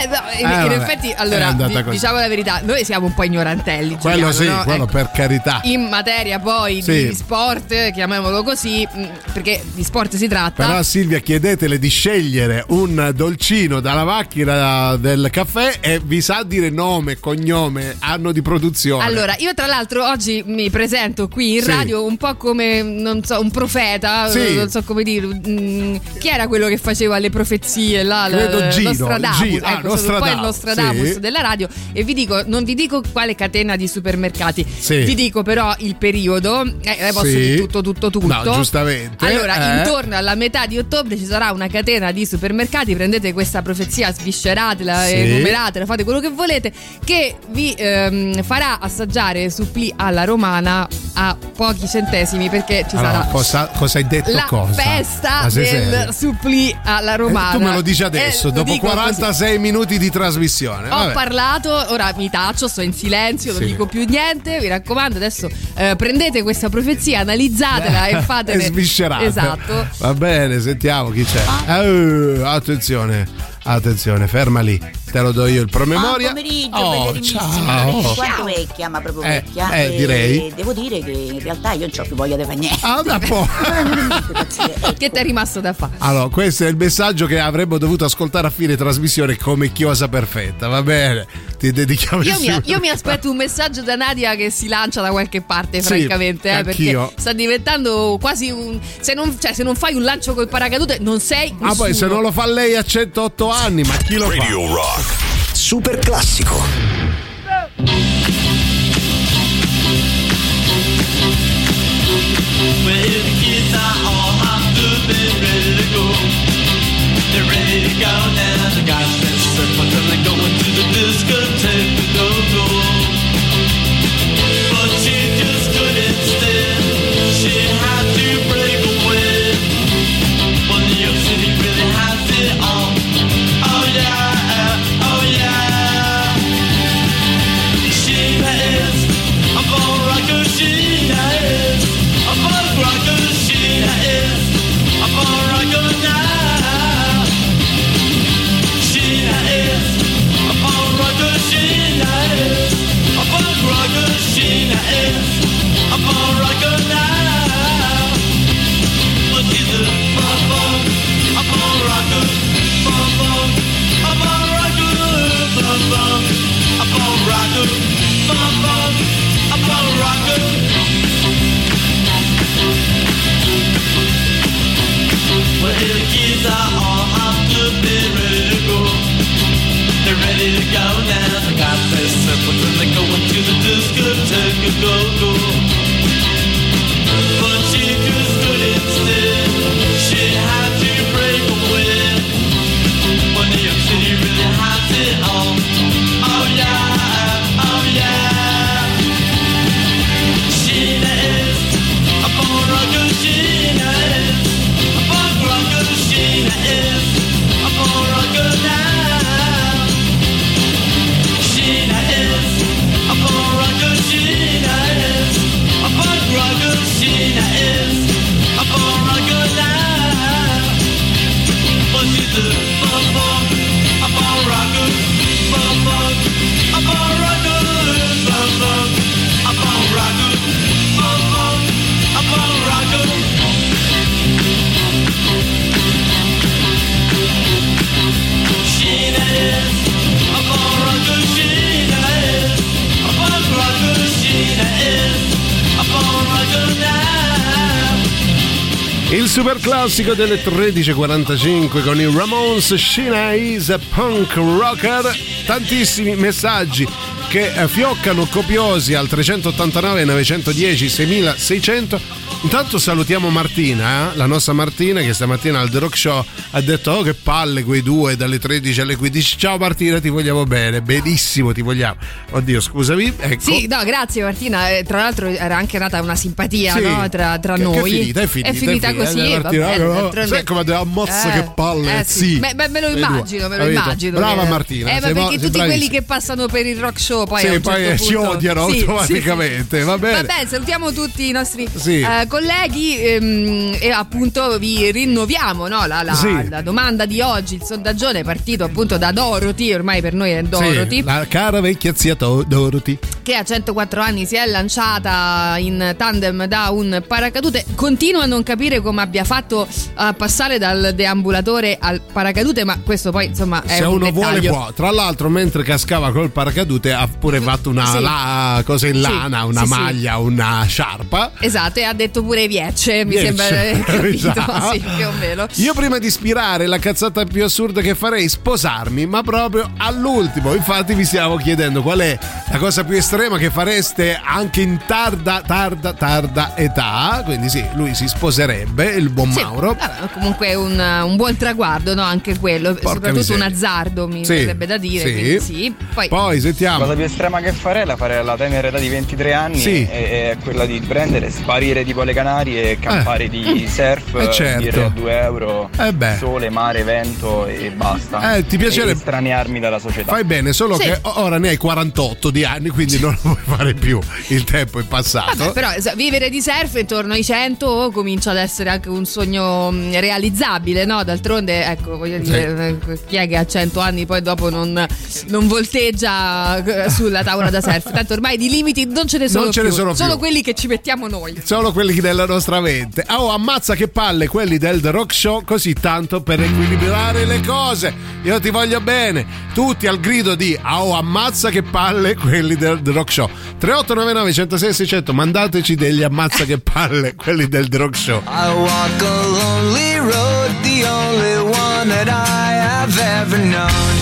[SPEAKER 6] Eh, no, in,
[SPEAKER 3] Eh,
[SPEAKER 6] in effetti, allora, diciamo la verità, noi siamo un po' ignorantelli.
[SPEAKER 3] Quello
[SPEAKER 6] Giuliano,
[SPEAKER 3] sì,
[SPEAKER 6] no?
[SPEAKER 3] Quello
[SPEAKER 6] ecco,
[SPEAKER 3] per carità.
[SPEAKER 6] in materia poi
[SPEAKER 3] Sì.
[SPEAKER 6] di sport, chiamiamolo così, mh, perché di sport si tratta.
[SPEAKER 3] Però Silvia chiedetele di scegliere un dolcino dalla macchina del caffè e vi sa dire nome, cognome, anno di produzione.
[SPEAKER 6] Allora, io tra l'altro oggi mi presento qui in
[SPEAKER 3] Sì.
[SPEAKER 6] radio un po' come, non so, un profeta,
[SPEAKER 3] Sì.
[SPEAKER 6] non so come dire. mm, chi era quello che faceva le profezie? Là,
[SPEAKER 3] Credo
[SPEAKER 6] la-
[SPEAKER 3] Gino,
[SPEAKER 6] Nostradamus,
[SPEAKER 3] Gino. Ah,
[SPEAKER 6] ecco, sono un po' il
[SPEAKER 3] Nostradamus,
[SPEAKER 6] Nostradamus della radio e vi dico, non vi dico quale catena di supermercati,
[SPEAKER 3] Sì.
[SPEAKER 6] vi dico però il periodo, eh, eh, posso
[SPEAKER 3] Sì.
[SPEAKER 6] dire tutto, tutto, tutto.
[SPEAKER 3] No, giustamente,
[SPEAKER 6] Allora,
[SPEAKER 3] eh.
[SPEAKER 6] intorno alla metà di ottobre ci sarà una catena di supermercati, prendete questa profezia, svisceratela,
[SPEAKER 3] Sì.
[SPEAKER 6] enumeratela, fate quello che volete, che vi ehm, farà assaggiare suppli alla romana a pochi centesimi perché ci
[SPEAKER 3] Allora,
[SPEAKER 6] sarà
[SPEAKER 3] cosa, cosa hai detto?
[SPEAKER 6] la
[SPEAKER 3] cosa?
[SPEAKER 6] festa
[SPEAKER 3] Ma sei
[SPEAKER 6] del supplì alla
[SPEAKER 3] Eh,
[SPEAKER 6] romana.
[SPEAKER 3] tu me lo dici adesso,
[SPEAKER 6] Eh, lo
[SPEAKER 3] dopo
[SPEAKER 6] dico così.
[SPEAKER 3] 46 minuti di trasmissione.
[SPEAKER 6] Ho
[SPEAKER 3] Vabbè.
[SPEAKER 6] parlato, ora mi taccio, sto in silenzio, non
[SPEAKER 3] Sì.
[SPEAKER 6] dico più niente. Vi raccomando, adesso eh, prendete questa profezia, analizzatela e fatene.
[SPEAKER 3] È sviscerata.
[SPEAKER 6] Esatto.
[SPEAKER 3] Va bene, sentiamo chi c'è. Eh, attenzione, attenzione, ferma lì. Te lo do io il promemoria.
[SPEAKER 10] Buon pomeriggio,
[SPEAKER 3] Oh, ciao.
[SPEAKER 10] Quanto vecchia, ma proprio
[SPEAKER 3] Eh,
[SPEAKER 10] vecchia.
[SPEAKER 3] eh,
[SPEAKER 10] E
[SPEAKER 3] direi.
[SPEAKER 10] Devo dire che in realtà io non ho più voglia di fare niente.
[SPEAKER 3] Ah, da po'.
[SPEAKER 6] Che ti è rimasto da fare?
[SPEAKER 3] Allora, questo è il messaggio che avremmo dovuto ascoltare a fine trasmissione come chiosa perfetta, va bene? Ti dedichiamo il
[SPEAKER 6] Io mi, io mi aspetto un messaggio da Nadia che si lancia da qualche parte,
[SPEAKER 3] Sì,
[SPEAKER 6] francamente, eh, perché sta diventando quasi un. Se non, cioè, se non fai un lancio col paracadute, non sei.
[SPEAKER 3] Ah, poi se non lo fa lei a 108 anni, ma chi lo fa?
[SPEAKER 2] Radio Rock.
[SPEAKER 1] Super classico.
[SPEAKER 5] Well, the kids are all hopped up and ready to go. They're ready to go now. The guys been surfing till they're going to the discotheque
[SPEAKER 3] delle 13.45 con i Ramones Sheena is a punk rocker. Tantissimi messaggi che eh, fioccano copiosi al 389 910 6600. Intanto salutiamo Martina, eh? la nostra Martina che stamattina al The Rock Show ha detto oh che palle quei due dalle 13 alle 15. Ciao Martina, ti vogliamo bene, benissimo ti vogliamo. Oddio, scusami. Ecco.
[SPEAKER 6] Sì, no, grazie Martina. Eh, Tra l'altro era anche nata una simpatia
[SPEAKER 3] Sì.
[SPEAKER 6] no, tra, tra
[SPEAKER 3] Che- che
[SPEAKER 6] noi.
[SPEAKER 3] è finita, è finita,
[SPEAKER 6] È finita
[SPEAKER 3] è finita.
[SPEAKER 6] così.
[SPEAKER 3] Eh, Martina,
[SPEAKER 6] bene,
[SPEAKER 3] no,
[SPEAKER 6] d'altronde-
[SPEAKER 3] sai come ammazza che palle,
[SPEAKER 6] eh
[SPEAKER 3] sì.
[SPEAKER 6] Me, me- me lo immagino, me lo
[SPEAKER 3] Capito?
[SPEAKER 6] immagino.
[SPEAKER 3] Brava
[SPEAKER 6] che-
[SPEAKER 3] Martina,
[SPEAKER 6] Eh, ma perché tutti quelli che passano per il rock show poi
[SPEAKER 3] Sì, poi
[SPEAKER 6] certo
[SPEAKER 3] si
[SPEAKER 6] punto-
[SPEAKER 3] odiano
[SPEAKER 6] Sì,
[SPEAKER 3] automaticamente,
[SPEAKER 6] sì, sì.
[SPEAKER 3] va bene.
[SPEAKER 6] Vabbè, salutiamo tutti i nostri
[SPEAKER 3] Sì.
[SPEAKER 6] eh, colleghi ehm, e appunto vi rinnoviamo no, la, la-
[SPEAKER 3] Sì.
[SPEAKER 6] La domanda di oggi. Il sondaggione è partito appunto da Dorothy, ormai per noi è Dorothy.
[SPEAKER 3] Sì, la cara vecchia zia Dorothy.
[SPEAKER 6] che a 104 anni si è lanciata in tandem da un paracadute. Continua a non capire come abbia fatto a passare dal deambulatore al paracadute, ma questo poi insomma è
[SPEAKER 3] Se
[SPEAKER 6] un
[SPEAKER 3] uno vuole
[SPEAKER 6] dettaglio.
[SPEAKER 3] può. Tra l'altro, mentre cascava col paracadute ha pure fatto una
[SPEAKER 6] Sì.
[SPEAKER 3] la- cosa in lana, una
[SPEAKER 6] sì, sì.
[SPEAKER 3] maglia, una sciarpa.
[SPEAKER 6] Esatto, e ha detto pure viecce, mi
[SPEAKER 3] Viecce,
[SPEAKER 6] sembra capito,
[SPEAKER 3] esatto.
[SPEAKER 6] sì, più o meno.
[SPEAKER 3] Io prima di ispirare la cazzata più assurda che farei sposarmi, ma proprio all'ultimo. Infatti vi stiamo chiedendo qual è la cosa più estrema che fareste anche in tarda, tarda, tarda età. Quindi sì, lui si sposerebbe, il buon
[SPEAKER 6] Sì,
[SPEAKER 3] Mauro.
[SPEAKER 6] vabbè, comunque un, un buon traguardo, no? Anche quello, soprattutto
[SPEAKER 3] miseria.
[SPEAKER 6] un azzardo mi
[SPEAKER 3] Sì,
[SPEAKER 6] verrebbe da dire.
[SPEAKER 3] sì.
[SPEAKER 6] quindi sì. Poi,
[SPEAKER 3] Poi
[SPEAKER 11] La
[SPEAKER 3] sentiamo.
[SPEAKER 11] cosa più estrema che farei la farei alla tenera età di 23 anni
[SPEAKER 3] Sì.
[SPEAKER 11] è quella di prendere, sparire tipo alle Canarie e campare di surf,
[SPEAKER 3] Eh, certo.
[SPEAKER 11] birre a 2 euro,
[SPEAKER 3] Eh beh.
[SPEAKER 11] Sole, mare, vento e basta.
[SPEAKER 3] Eh, ti piacerebbe-
[SPEAKER 11] estraniarmi dalla società.
[SPEAKER 3] Fai bene, solo
[SPEAKER 6] Sì.
[SPEAKER 3] che ora ne hai 48 di anni, quindi non lo puoi fare più. Il tempo è passato.
[SPEAKER 6] Vabbè, però vivere di surf intorno ai 100 comincia ad essere anche un sogno mh, realizzabile, no? D'altronde, ecco, voglio dire, eh, chi è che a 100 anni poi dopo non, non volteggia eh, sulla tavola da surf? Tanto ormai di limiti non ce ne sono
[SPEAKER 3] Non ce ne
[SPEAKER 6] più,
[SPEAKER 3] sono più.
[SPEAKER 6] solo quelli che ci mettiamo noi.
[SPEAKER 3] Solo quelli della nostra mente. Oh, ammazza che palle quelli del The Rock Show, così tanto per equilibrare le cose. Io ti voglio bene. Tutti al grido di ah, oh, ammazza che palle quelli del The Rock Show. 3899 106 600, mandateci degli ammazza che palle quelli del The Rock Show.
[SPEAKER 9] I walk a lonely road, the only one that I have ever known.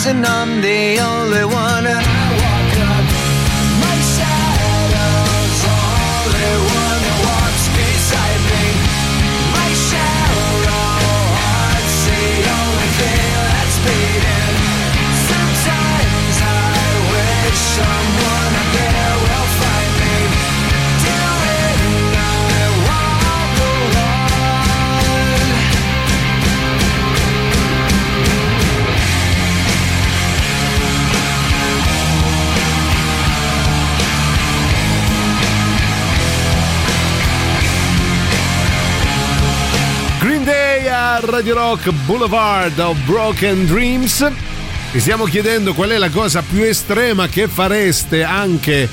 [SPEAKER 9] Sleeps and I'm the
[SPEAKER 3] Radio Rock Boulevard of Broken Dreams. Vi stiamo chiedendo qual è la cosa più estrema che fareste anche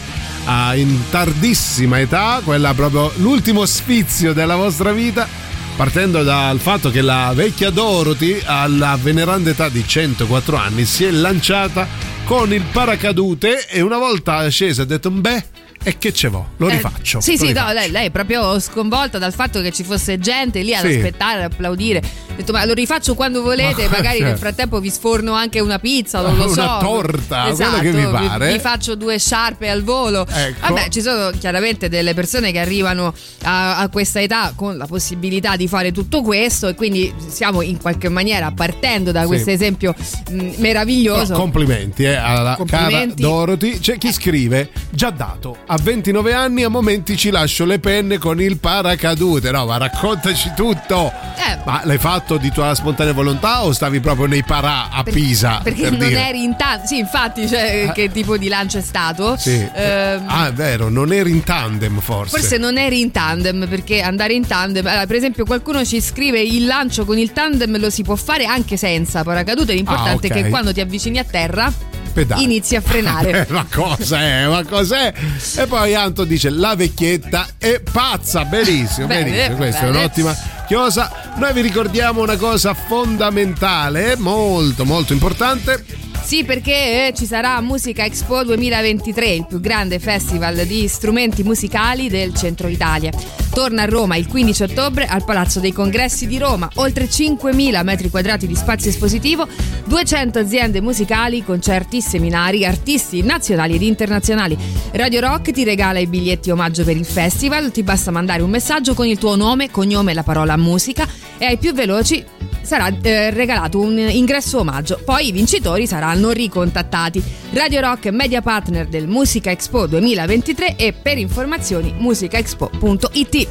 [SPEAKER 3] ah, in tardissima età, quella proprio l'ultimo sfizio della vostra vita, partendo dal fatto che la vecchia Dorothy alla veneranda età di 104 anni si è lanciata con il paracadute e una volta scesa ha detto beh e che ce vo? Lo
[SPEAKER 6] Eh,
[SPEAKER 3] rifaccio.
[SPEAKER 6] sì,
[SPEAKER 3] lo
[SPEAKER 6] sì, no,
[SPEAKER 3] rifaccio."
[SPEAKER 6] lei, lei è proprio sconvolta dal fatto che ci fosse gente lì ad
[SPEAKER 3] Sì.
[SPEAKER 6] aspettare, ad applaudire. Detto, ma lo rifaccio quando volete,
[SPEAKER 3] Ma-
[SPEAKER 6] magari nel
[SPEAKER 3] certo.
[SPEAKER 6] frattempo vi sforno anche una pizza, non lo so.
[SPEAKER 3] Una torta, quello
[SPEAKER 6] esatto,
[SPEAKER 3] che vi pare.
[SPEAKER 6] Vi, faccio due sciarpe al volo.
[SPEAKER 3] Ecco.
[SPEAKER 6] Vabbè, ci sono chiaramente delle persone che arrivano a, a questa età con la possibilità di fare tutto questo e quindi stiamo in qualche maniera partendo da
[SPEAKER 3] Sì.
[SPEAKER 6] questo esempio mh, meraviglioso.
[SPEAKER 3] Però complimenti eh, alla
[SPEAKER 6] Complimenti.
[SPEAKER 3] cara Dorothy. C'è chi scrive: Già dato, a 29 anni a momenti ci lascio le penne con il paracadute. No, ma raccontaci tutto.
[SPEAKER 6] Eh.
[SPEAKER 3] Ma l'hai fatto di tua spontanea volontà o stavi proprio nei parà a
[SPEAKER 6] Per-
[SPEAKER 3] Pisa?
[SPEAKER 6] Perché
[SPEAKER 3] per
[SPEAKER 6] non
[SPEAKER 3] dire?
[SPEAKER 6] eri in tandem. Sì, infatti, cioè, che tipo di lancio è stato?
[SPEAKER 3] Sì.
[SPEAKER 6] Ehm,
[SPEAKER 3] ah, è vero, non eri in tandem forse.
[SPEAKER 6] Forse non eri in tandem perché andare in tandem, allora, per esempio, qualcuno ci scrive il lancio con il tandem lo si può fare anche senza paracadute. L'importante
[SPEAKER 3] Ah, ok.
[SPEAKER 6] è che quando ti avvicini a terra
[SPEAKER 3] Pedali.
[SPEAKER 6] inizi a frenare.
[SPEAKER 3] Eh, ma cos'è? Ma cos'è? E poi Anto dice: La vecchietta è pazza. Benissimo,
[SPEAKER 6] Bene,
[SPEAKER 3] benissimo. Questa è un'ottima chiosa. Noi vi ricordiamo una cosa fondamentale, molto, molto importante.
[SPEAKER 6] Sì, perché eh, ci sarà Musica Expo 2023, il più grande festival di strumenti musicali del centro Italia. Torna a Roma il 15 ottobre al Palazzo dei Congressi di Roma. Oltre 5.000 metri quadrati di spazio espositivo, 200 aziende musicali, concerti, seminari, artisti nazionali ed internazionali. Radio Rock ti regala i biglietti omaggio per il festival. Ti basta mandare un messaggio con il tuo nome, cognome e la parola musica e ai più veloci sarà eh, regalato un ingresso omaggio. Poi i vincitori saranno ricontattati. Radio Rock media partner del Musica Expo 2023 e per informazioni musicaexpo.it.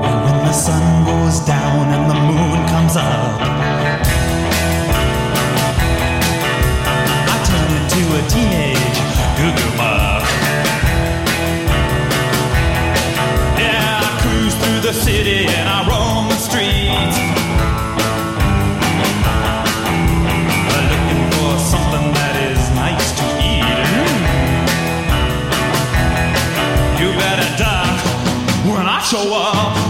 [SPEAKER 12] When the sun goes down and the moon comes up, city and I roam the streets. Looking for something that is nice to eat. You better duck when I show up.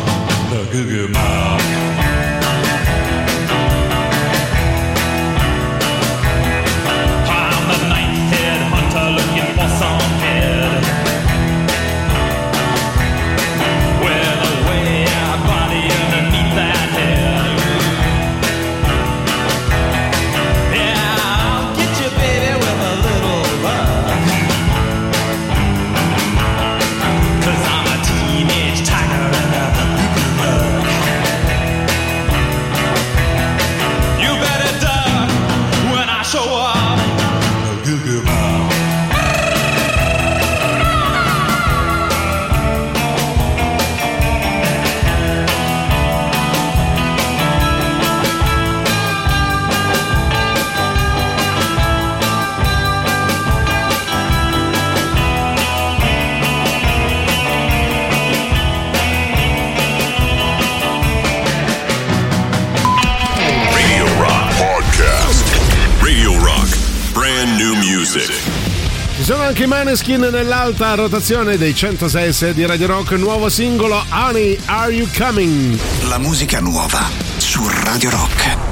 [SPEAKER 3] Sono anche i Maneskin nell'alta rotazione dei 106 di Radio Rock, nuovo singolo Honey, Are You Coming?
[SPEAKER 1] La musica nuova su Radio Rock.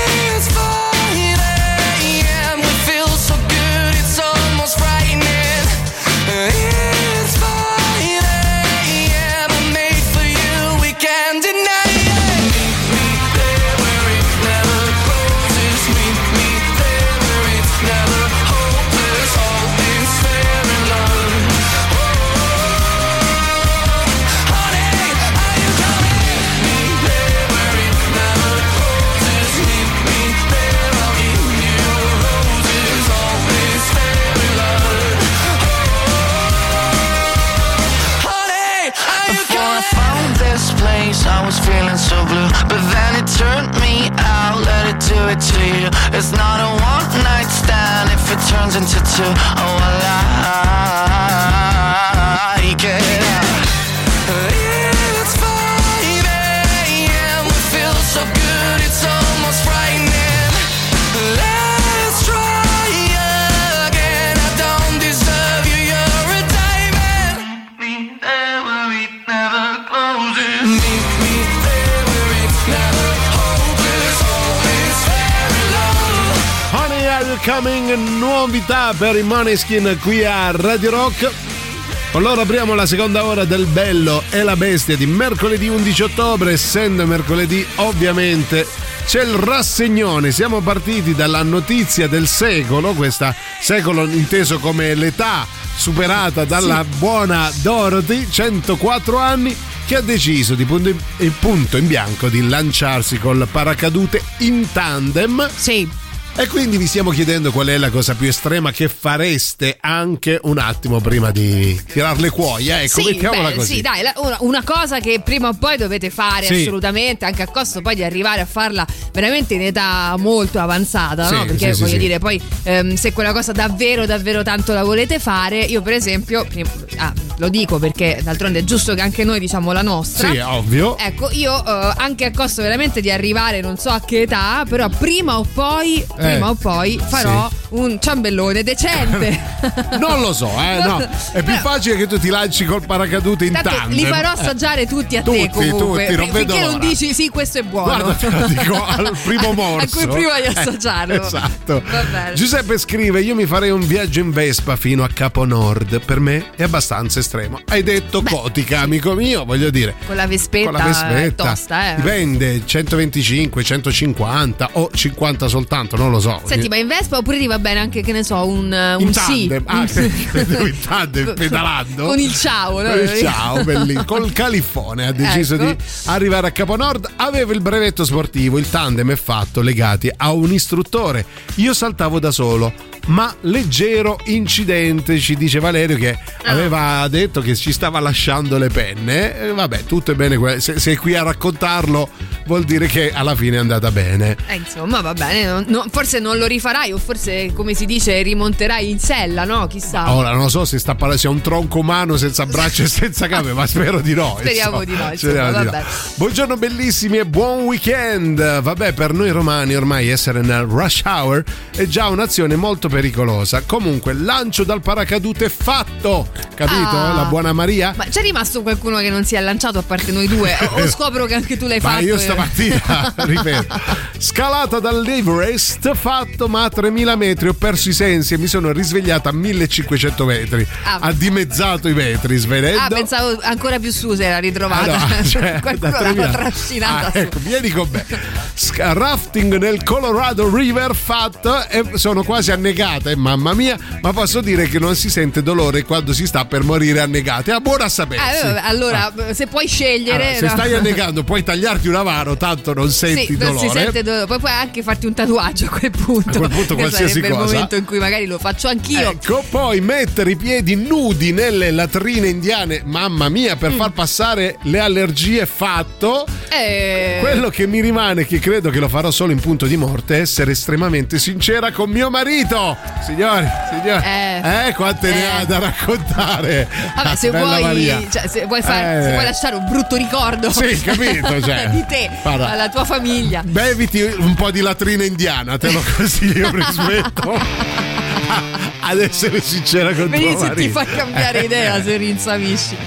[SPEAKER 4] It's not a one night stand if it turns into two. Oh, I like
[SPEAKER 3] Coming? Novità per i Moneskin qui a Radio Rock. Con loro apriamo la seconda ora del Bello e la Bestia di mercoledì 11 ottobre. Essendo mercoledì, ovviamente c'è il rassegnone. Siamo partiti dalla notizia del secolo, questa secolo inteso come l'età superata dalla buona Dorothy, 104 anni, che ha deciso di punto in, punto in bianco di lanciarsi col paracadute in tandem.
[SPEAKER 6] Sì.
[SPEAKER 3] E quindi vi stiamo chiedendo qual è la cosa più estrema che fareste anche un attimo prima di tirare le cuoia. Ecco,
[SPEAKER 6] sì,
[SPEAKER 3] mettiamola
[SPEAKER 6] beh,
[SPEAKER 3] così.
[SPEAKER 6] sì, dai, una, cosa che prima o poi dovete fare
[SPEAKER 3] Sì.
[SPEAKER 6] assolutamente, anche a costo poi di arrivare a farla veramente in età molto avanzata,
[SPEAKER 3] Sì,
[SPEAKER 6] no? Perché voglio dire, poi ehm, se quella cosa davvero, davvero tanto la volete fare, io per esempio, ah, lo dico perché d'altronde è giusto che anche noi diciamo la nostra.
[SPEAKER 3] Sì, ovvio.
[SPEAKER 6] Ecco, io eh, anche a costo veramente di arrivare non so a che età, però prima o poi, prima o poi farò un ciambellone decente.
[SPEAKER 3] Non lo so, eh, no. È più facile che tu ti lanci col paracadute in
[SPEAKER 6] Tanto li farò assaggiare tutti a
[SPEAKER 3] Tutti,
[SPEAKER 6] te comunque.
[SPEAKER 3] tutti, non
[SPEAKER 6] Finché non dici sì, questo è buono.
[SPEAKER 3] Guarda, dico al primo morso.
[SPEAKER 6] A cui prima di assaggiarlo.
[SPEAKER 3] esatto. Giuseppe scrive: Io mi farei un viaggio in Vespa fino a Capo Nord. Per me è abbastanza estremo. Hai detto cotica, amico mio, voglio dire.
[SPEAKER 6] Con la vespetta,
[SPEAKER 3] Con la vespetta.
[SPEAKER 6] tosta, eh.
[SPEAKER 3] Dipende, 125, 150 o 50 soltanto, non lo so.
[SPEAKER 6] Senti, ma in Vespa oppure ti va bene anche, che ne so, un, un
[SPEAKER 3] in
[SPEAKER 6] sì?
[SPEAKER 3] ah, credevo in tandem, pedalando.
[SPEAKER 6] Con il ciao, no?
[SPEAKER 3] Con il ciao, bellissimo. Col califfone ha deciso
[SPEAKER 6] Ecco.
[SPEAKER 3] di arrivare a Caponord. Aveva il brevetto sportivo, il tandem è fatto legati a un istruttore. Io saltavo da solo. Ma leggero incidente, ci dice Valerio che
[SPEAKER 6] Ah.
[SPEAKER 3] aveva detto che ci stava lasciando le penne. E vabbè, tutto è bene. Se, se è qui a raccontarlo, vuol dire che alla fine è andata bene.
[SPEAKER 6] Eh, insomma, va bene. non- no, forse non lo rifarai, o forse, come si dice, rimonterai in sella, no? Chissà.
[SPEAKER 3] Ora non so se sta parlando sia un tronco umano senza braccia e senza gambe, ma spero di no.
[SPEAKER 6] Speriamo
[SPEAKER 3] insomma.
[SPEAKER 6] di no, insomma,
[SPEAKER 3] Speriamo di no. Buongiorno bellissimi e buon weekend. Vabbè, per noi romani ormai essere nel rush hour è già un'azione molto pericolosa. Comunque, lancio dal paracadute fatto. Capito?
[SPEAKER 6] Ah.
[SPEAKER 3] La buona Maria.
[SPEAKER 6] Ma c'è rimasto qualcuno che non si è lanciato a parte noi due? O, scopro che anche tu l'hai
[SPEAKER 3] Ma
[SPEAKER 6] fatto?
[SPEAKER 3] io
[SPEAKER 6] e-
[SPEAKER 3] stamattina, ripeto, scalata dall'Everest, fatto ma a 3000 metri, ho perso i sensi e mi sono risvegliata a 1500 metri.
[SPEAKER 6] Ah.
[SPEAKER 3] Ha dimezzato i metri, svenendo.
[SPEAKER 6] Ah, pensavo ancora più su se era ritrovata.
[SPEAKER 3] Allora, cioè,
[SPEAKER 6] Qualcuno l'aveva
[SPEAKER 3] 3000.
[SPEAKER 6] trascinata
[SPEAKER 3] Ah, ecco, vieni con me. Rafting nel Colorado River fatto e sono quasi annegata, e mamma mia, ma posso dire che non si sente dolore quando si sta per morire annegati. È buona a sapersi.
[SPEAKER 6] Eh, vabbè, allora, se puoi scegliere.
[SPEAKER 3] Allora, se
[SPEAKER 6] no.
[SPEAKER 3] stai annegando puoi tagliarti una mano, tanto non senti
[SPEAKER 6] Sì,
[SPEAKER 3] dolore.
[SPEAKER 6] non si sente dolore. Poi puoi anche farti un tatuaggio quel punto.
[SPEAKER 3] A quel punto qualsiasi
[SPEAKER 6] sarebbe
[SPEAKER 3] cosa.
[SPEAKER 6] il momento in cui magari lo faccio anch'io.
[SPEAKER 3] Ecco, poi mettere i piedi nudi nelle latrine indiane, mamma mia,
[SPEAKER 6] Mm.
[SPEAKER 3] per far passare le allergie fatto.
[SPEAKER 6] Eh,
[SPEAKER 3] Quello che mi rimane, che credo che lo farò solo in punto di morte, è essere estremamente sincera con mio marito. Signori, signori,
[SPEAKER 6] Eh.
[SPEAKER 3] eh, quante ne
[SPEAKER 6] Eh.
[SPEAKER 3] ha da raccontare.
[SPEAKER 6] Vabbè, se
[SPEAKER 3] Bella
[SPEAKER 6] vuoi,
[SPEAKER 3] Maria.
[SPEAKER 6] cioè, se, vuoi far-
[SPEAKER 3] Eh.
[SPEAKER 6] se vuoi lasciare un brutto ricordo
[SPEAKER 3] Sì, capito, cioè.
[SPEAKER 6] di te
[SPEAKER 3] Guarda.
[SPEAKER 6] alla tua famiglia.
[SPEAKER 3] Beviti un po' di latrina indiana, te lo consiglio, rispetto ad essere sincera con
[SPEAKER 6] Vedi
[SPEAKER 3] tuo
[SPEAKER 6] se ti
[SPEAKER 3] marito.
[SPEAKER 6] fa cambiare idea se rinsavisci.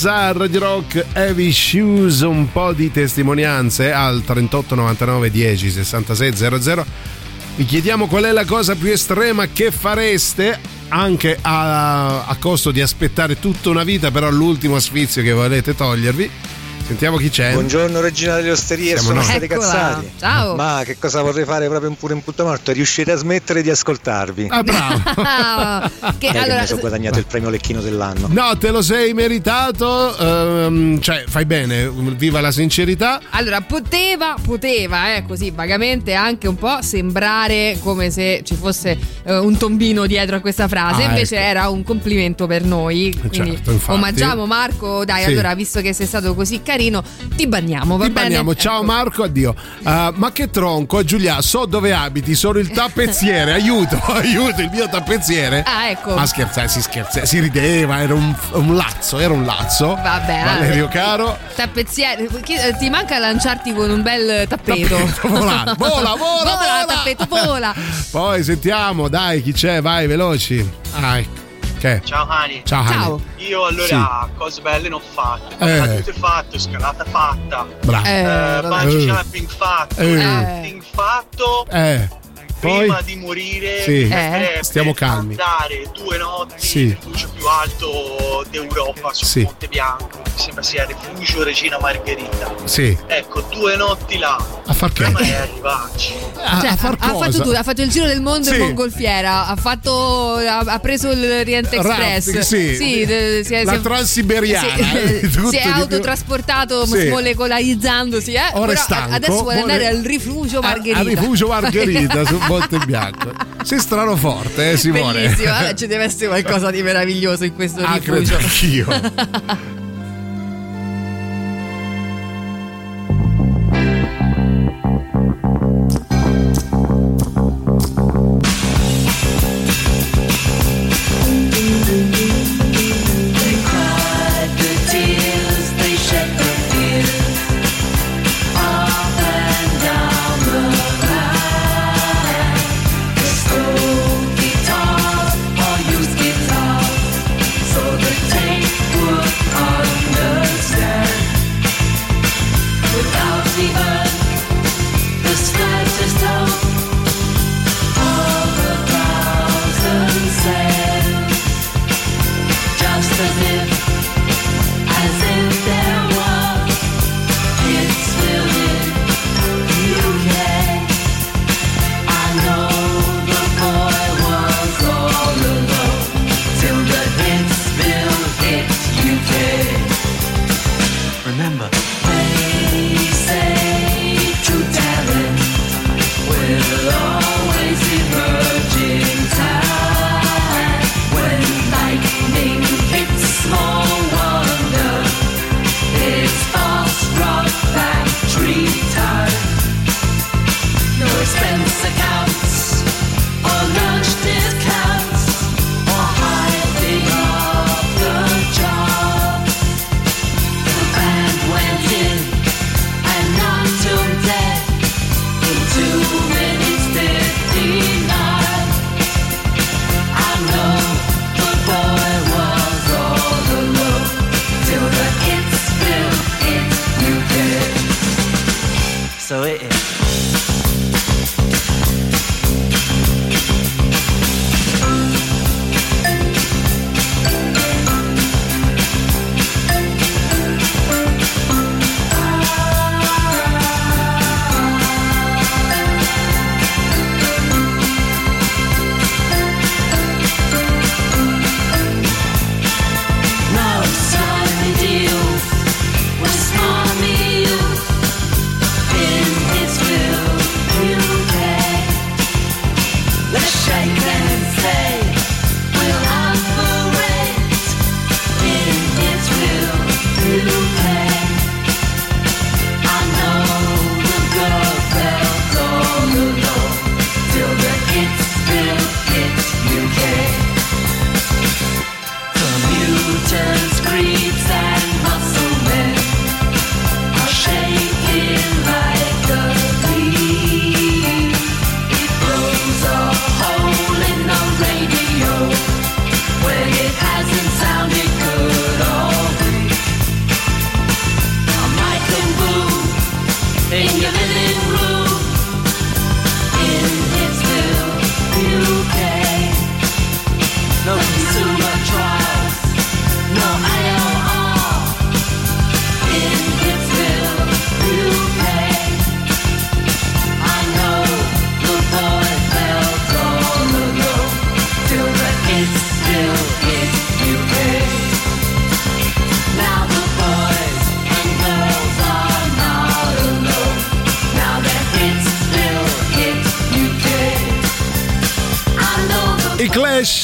[SPEAKER 3] Coasters a Radio Rock Heavy Shoes, un po' di testimonianze al 38 99 10 66 00. Vi chiediamo qual è la cosa più estrema che fareste anche a, a costo di aspettare tutta una vita, però l'ultimo sfizio che volete togliervi. Sentiamo chi c'è.
[SPEAKER 13] Buongiorno Regina delle Osterie,
[SPEAKER 3] Siamo
[SPEAKER 13] sono state cazzate.
[SPEAKER 6] Ciao.
[SPEAKER 13] Ma che cosa vorrei fare proprio pure in punto morto? Riuscire a smettere di ascoltarvi.
[SPEAKER 3] Ah, bravo.
[SPEAKER 6] Ah, che
[SPEAKER 13] che
[SPEAKER 6] allora
[SPEAKER 13] mi sono guadagnato il premio Lecchino dell'anno.
[SPEAKER 3] No, te lo sei meritato, ehm, cioè fai bene, viva la sincerità.
[SPEAKER 6] Allora, poteva, poteva, eh, così vagamente anche un po' sembrare come se ci fosse eh, un tombino dietro a questa frase,
[SPEAKER 3] Ah,
[SPEAKER 6] invece
[SPEAKER 3] ecco.
[SPEAKER 6] era un complimento per noi. Quindi
[SPEAKER 3] Certo, infatti.
[SPEAKER 6] omaggiamo Marco, dai,
[SPEAKER 3] Sì.
[SPEAKER 6] allora, visto che sei stato così carino, ti banniamo, va
[SPEAKER 3] Ti
[SPEAKER 6] bene?
[SPEAKER 3] banniamo. Ciao
[SPEAKER 6] Ecco.
[SPEAKER 3] Marco, addio. Uh, ma che tronco, Giulia, so dove abiti, sono il tappezziere, aiuto, aiuto, il mio tappezziere.
[SPEAKER 6] Ah, ecco.
[SPEAKER 3] Ma scherzare, si scherza, si rideva, era un, un lazzo, era un lazzo.
[SPEAKER 6] Vabbè,
[SPEAKER 3] Valerio caro.
[SPEAKER 6] Tappezziere, eh, ti manca lanciarti con un bel tappeto.
[SPEAKER 3] Tappeto, vola, vola, vola, vola.
[SPEAKER 6] tappeto, vola.
[SPEAKER 3] Poi sentiamo, dai, chi c'è? Vai, veloci. Ah, ecco. Che?
[SPEAKER 14] Ciao Hani.
[SPEAKER 3] Ciao.
[SPEAKER 6] Ciao.
[SPEAKER 14] Io allora cose belle ho fatte. Paracadute fatto, scalata fatta.
[SPEAKER 3] Bravo.
[SPEAKER 6] Eh,
[SPEAKER 14] Eh, bungee
[SPEAKER 3] Eh.
[SPEAKER 14] jumping fatto,
[SPEAKER 3] Eh.
[SPEAKER 14] fatto.
[SPEAKER 3] Eh. Poi?
[SPEAKER 14] Prima di morire
[SPEAKER 3] Sì.
[SPEAKER 14] piacerebbe
[SPEAKER 3] Stiamo calmi.
[SPEAKER 14] andare due notti
[SPEAKER 3] Sì.
[SPEAKER 14] nel rifugio più alto d'Europa sul
[SPEAKER 3] Sì.
[SPEAKER 14] Monte Bianco, mi sembra sia il rifugio Regina Margherita.
[SPEAKER 3] Sì.
[SPEAKER 14] Ecco, due notti là.
[SPEAKER 3] A far che?
[SPEAKER 14] Ma è arrivarci.
[SPEAKER 3] A,
[SPEAKER 6] Cioè,
[SPEAKER 3] a far
[SPEAKER 6] ha, fatto tutto, ha fatto il giro del mondo
[SPEAKER 3] Sì.
[SPEAKER 6] in mongolfiera, ha fatto ha, ha preso il Riente Express.
[SPEAKER 3] Rafting, sì.
[SPEAKER 6] de- si è,
[SPEAKER 3] La
[SPEAKER 6] si è-
[SPEAKER 3] transiberiana,
[SPEAKER 6] sì,
[SPEAKER 3] eh,
[SPEAKER 6] si è
[SPEAKER 3] più.
[SPEAKER 6] autotrasportato
[SPEAKER 3] Sì.
[SPEAKER 6] molecolarizzandosi, eh.
[SPEAKER 3] Ora è
[SPEAKER 6] Però
[SPEAKER 3] stanco,
[SPEAKER 6] adesso vuole
[SPEAKER 3] vuole-
[SPEAKER 6] andare al rifugio Margherita.
[SPEAKER 3] Al rifugio Margherita Monte Bianco. Sei strano forte, eh, Simone.
[SPEAKER 6] Bellissimo, eh, ci deve essere qualcosa di meraviglioso in questo
[SPEAKER 3] Ah,
[SPEAKER 6] rifugio.
[SPEAKER 3] credo anch'io.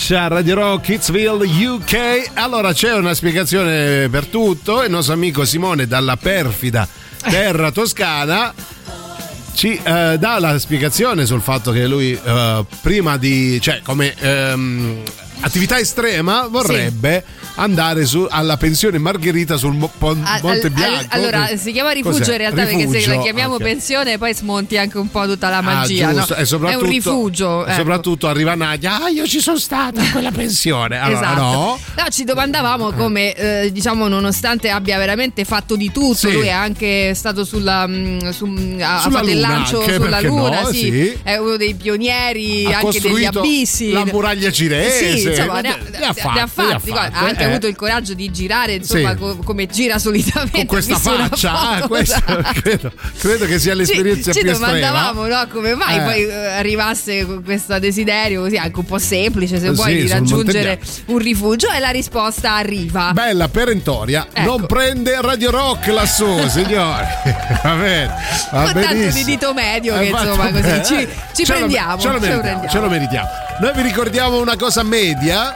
[SPEAKER 3] Clash a Radio Rock Hitsville UK. Allora c'è una spiegazione per tutto. Il nostro amico Simone dalla perfida terra toscana ci eh, dà la spiegazione sul fatto che lui eh, prima di, cioè come ehm, attività estrema vorrebbe andare su- alla pensione Margherita sul Mo- Pon-
[SPEAKER 6] Al-
[SPEAKER 3] Monte
[SPEAKER 6] al-
[SPEAKER 3] Bianco.
[SPEAKER 6] allora si chiama rifugio
[SPEAKER 3] Cos'è?
[SPEAKER 6] in realtà perché se
[SPEAKER 3] Rifugio,
[SPEAKER 6] la chiamiamo
[SPEAKER 3] ok.
[SPEAKER 6] pensione poi smonti anche un po' tutta la
[SPEAKER 3] Ah,
[SPEAKER 6] magia. no?
[SPEAKER 3] giusto. E
[SPEAKER 6] È un rifugio. ecco.
[SPEAKER 3] soprattutto arriva Nadia, ah io ci sono stata a quella pensione. Allora
[SPEAKER 6] esatto.
[SPEAKER 3] no.
[SPEAKER 6] No, ci domandavamo come, eh, diciamo, nonostante abbia veramente fatto di tutto,
[SPEAKER 3] Sì.
[SPEAKER 6] lui è anche stato sulla, mm, su, ha
[SPEAKER 3] Sulla
[SPEAKER 6] fatto il lancio
[SPEAKER 3] anche,
[SPEAKER 6] sulla Luna,
[SPEAKER 3] no?
[SPEAKER 6] sì.
[SPEAKER 3] Sì.
[SPEAKER 6] è uno dei pionieri
[SPEAKER 3] Ha
[SPEAKER 6] anche degli abissi.
[SPEAKER 3] la muraglia cinese.
[SPEAKER 6] Sì, insomma, ne ha,
[SPEAKER 3] Ne ha fatte,
[SPEAKER 6] ne ha fatti,
[SPEAKER 3] ne ha
[SPEAKER 6] guarda,
[SPEAKER 3] fatte,
[SPEAKER 6] ha anche
[SPEAKER 3] eh.
[SPEAKER 6] avuto il coraggio di girare insomma
[SPEAKER 3] Sì.
[SPEAKER 6] co- come gira solitamente.
[SPEAKER 3] Con questa faccia, ah, questo
[SPEAKER 6] esatto.
[SPEAKER 3] credo, credo che sia l'esperienza
[SPEAKER 6] ci,
[SPEAKER 3] più
[SPEAKER 6] ci domandavamo no, come mai
[SPEAKER 3] Eh.
[SPEAKER 6] poi eh, arrivasse con questo desiderio così anche un po' semplice se vuoi di raggiungere un rifugio e la risposta arriva
[SPEAKER 3] Bella perentoria,
[SPEAKER 6] Ecco.
[SPEAKER 3] non prende Radio Rock lassù, signori. Va bene, va
[SPEAKER 6] con tanto di
[SPEAKER 3] benissimo.
[SPEAKER 6] dito medio
[SPEAKER 3] Hai
[SPEAKER 6] che
[SPEAKER 3] fatto
[SPEAKER 6] insomma così
[SPEAKER 3] bene,
[SPEAKER 6] ci,
[SPEAKER 3] eh?
[SPEAKER 6] ci
[SPEAKER 3] Ce
[SPEAKER 6] prendiamo
[SPEAKER 3] lo,
[SPEAKER 6] ce lo
[SPEAKER 3] meritiamo,
[SPEAKER 6] prendiamo.
[SPEAKER 3] ce lo meritiamo. Noi vi ricordiamo una cosa media.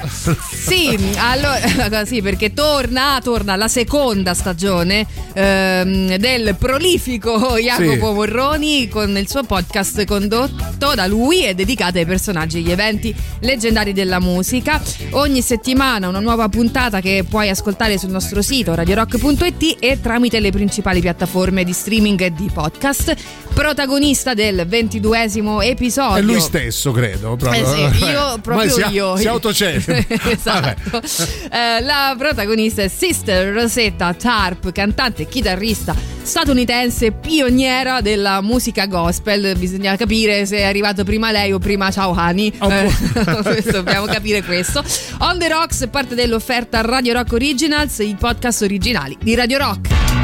[SPEAKER 6] Sì, allora, sì, perché torna, torna la seconda stagione ehm, del prolifico Jacopo
[SPEAKER 3] Sì.
[SPEAKER 6] Morroni con il suo podcast condotto da lui e dedicato ai personaggi e agli eventi leggendari della musica. Ogni settimana una nuova puntata che puoi ascoltare sul nostro sito radiorock.it e tramite le principali piattaforme di streaming e di podcast. Protagonista del ventiduesimo episodio.
[SPEAKER 3] È lui stesso, credo. Proprio.
[SPEAKER 6] Eh sì, io proprio
[SPEAKER 3] Ormai si,
[SPEAKER 6] io.
[SPEAKER 3] Si autocelebra.
[SPEAKER 6] esatto. Eh, la protagonista è Sister Rosetta Tarp, cantante e chitarrista statunitense pioniera della musica gospel. Bisogna capire se è arrivato prima lei o prima Ciao Hani. Eh, questo, dobbiamo capire questo. On the Rocks è parte dell'offerta Radio Rock Originals, i podcast originali di Radio Rock.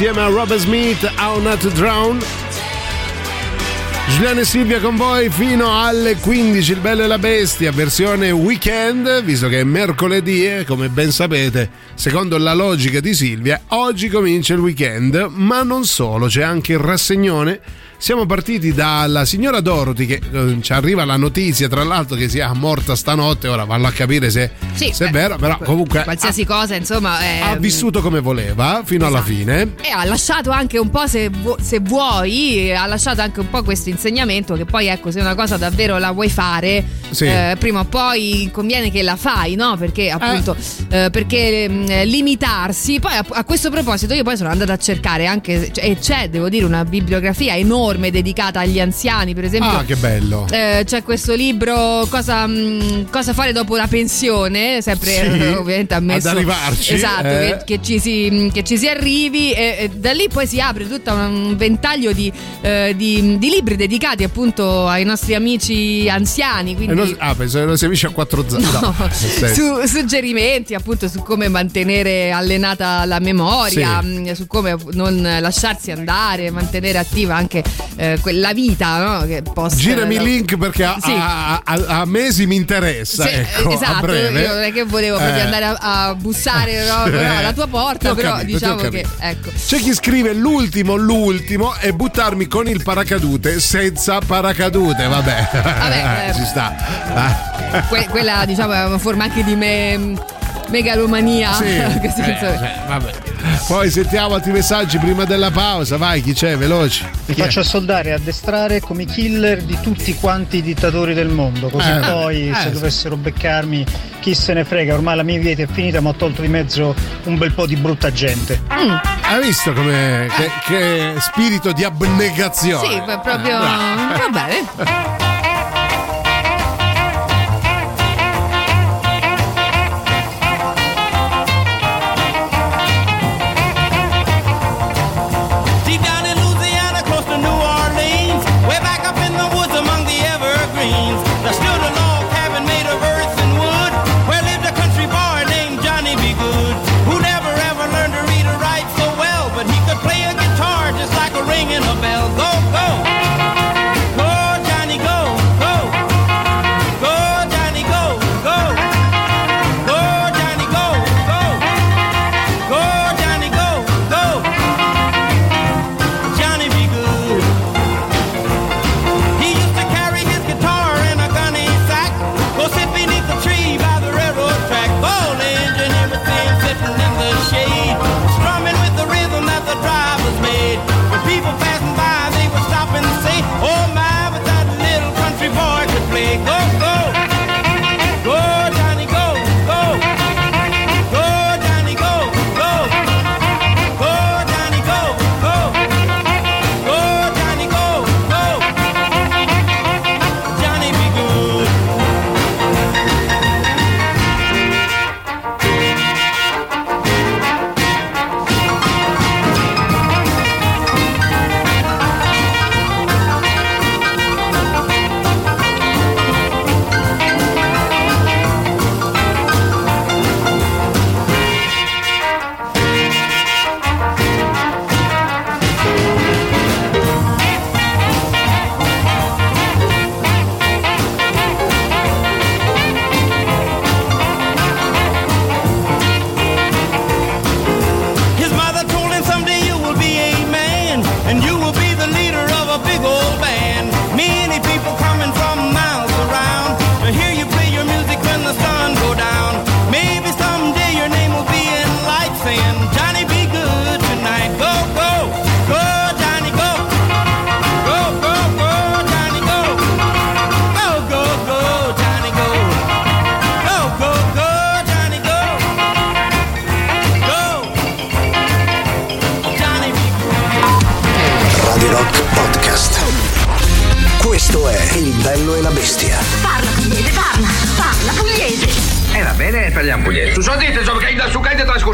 [SPEAKER 3] Insieme a Robert Smith, How Not to Drown. Giuliano e Silvia con voi fino alle 15, il bello e la bestia, versione weekend, visto che è mercoledì e come ben sapete, secondo la logica di Silvia, oggi comincia il weekend, ma non solo, c'è anche il rassegnone. Siamo partiti dalla signora Dorothy che eh, ci arriva la notizia tra l'altro che sia morta stanotte, ora vallo a capire se,
[SPEAKER 6] Sì,
[SPEAKER 3] se è
[SPEAKER 6] beh,
[SPEAKER 3] vero, però comunque
[SPEAKER 6] Qualsiasi cosa, insomma. è-
[SPEAKER 3] ha vissuto come voleva fino alla fine.
[SPEAKER 6] E ha lasciato anche un po', se, vu- se vuoi, ha lasciato anche un po' questo insegnamento che poi ecco, se una cosa davvero la vuoi fare,
[SPEAKER 3] Sì.
[SPEAKER 6] eh, prima o poi conviene che la fai, no? Perché appunto, eh, perché mh, limitarsi. Poi a, a questo proposito io poi sono andata a cercare anche, cioè, e c'è, devo dire, una bibliografia enorme dedicata agli anziani, per esempio.
[SPEAKER 3] Ah, che bello.
[SPEAKER 6] Eh, c'è questo libro cosa, mh, cosa fare dopo la pensione, sempre
[SPEAKER 3] Sì,
[SPEAKER 6] ovviamente ammesso
[SPEAKER 3] ad arrivarci,
[SPEAKER 6] Esatto,
[SPEAKER 3] eh.
[SPEAKER 6] che, che ci si, che ci si arrivi e, e da lì poi si apre tutto un ventaglio di, eh, di- di libri dedicati appunto ai nostri amici anziani, quindi
[SPEAKER 3] non- ah, penso che non si amici a quattro zampe. No, senso.
[SPEAKER 6] su, suggerimenti appunto su come mantenere allenata la memoria,
[SPEAKER 3] Sì.
[SPEAKER 6] mh, su come non lasciarsi andare, mantenere attiva anche eh, quella vita no? che possa
[SPEAKER 3] Girami il link perché a,
[SPEAKER 6] Sì.
[SPEAKER 3] a- a- a mesi mi interessa.
[SPEAKER 6] Sì,
[SPEAKER 3] ecco,
[SPEAKER 6] esatto, io non è che volevo proprio
[SPEAKER 3] Eh.
[SPEAKER 6] andare a, bussare no, però alla tua porta, però
[SPEAKER 3] capito,
[SPEAKER 6] diciamo che ecco.
[SPEAKER 3] C'è chi scrive l'ultimo, l'ultimo e buttarmi con il paracadute senza paracadute. Vabbè,
[SPEAKER 6] Vabbè, eh.
[SPEAKER 3] ci sta.
[SPEAKER 6] Que- quella diciamo è una forma anche di me- megalomania.
[SPEAKER 3] Sì, eh, cioè, vabbè. Poi sentiamo altri messaggi prima della pausa. Vai, chi c'è? Veloci. È?
[SPEAKER 7] faccio soldare e addestrare come killer di tutti quanti i dittatori del mondo, così
[SPEAKER 3] Eh,
[SPEAKER 7] poi
[SPEAKER 3] eh,
[SPEAKER 7] se
[SPEAKER 3] sì.
[SPEAKER 7] dovessero beccarmi chi se ne frega, ormai la mia vita è finita, ma ho tolto di mezzo un bel po' di brutta gente.
[SPEAKER 3] Hai visto come che, che spirito di abnegazione?
[SPEAKER 6] Sì, proprio.
[SPEAKER 15] Va bene.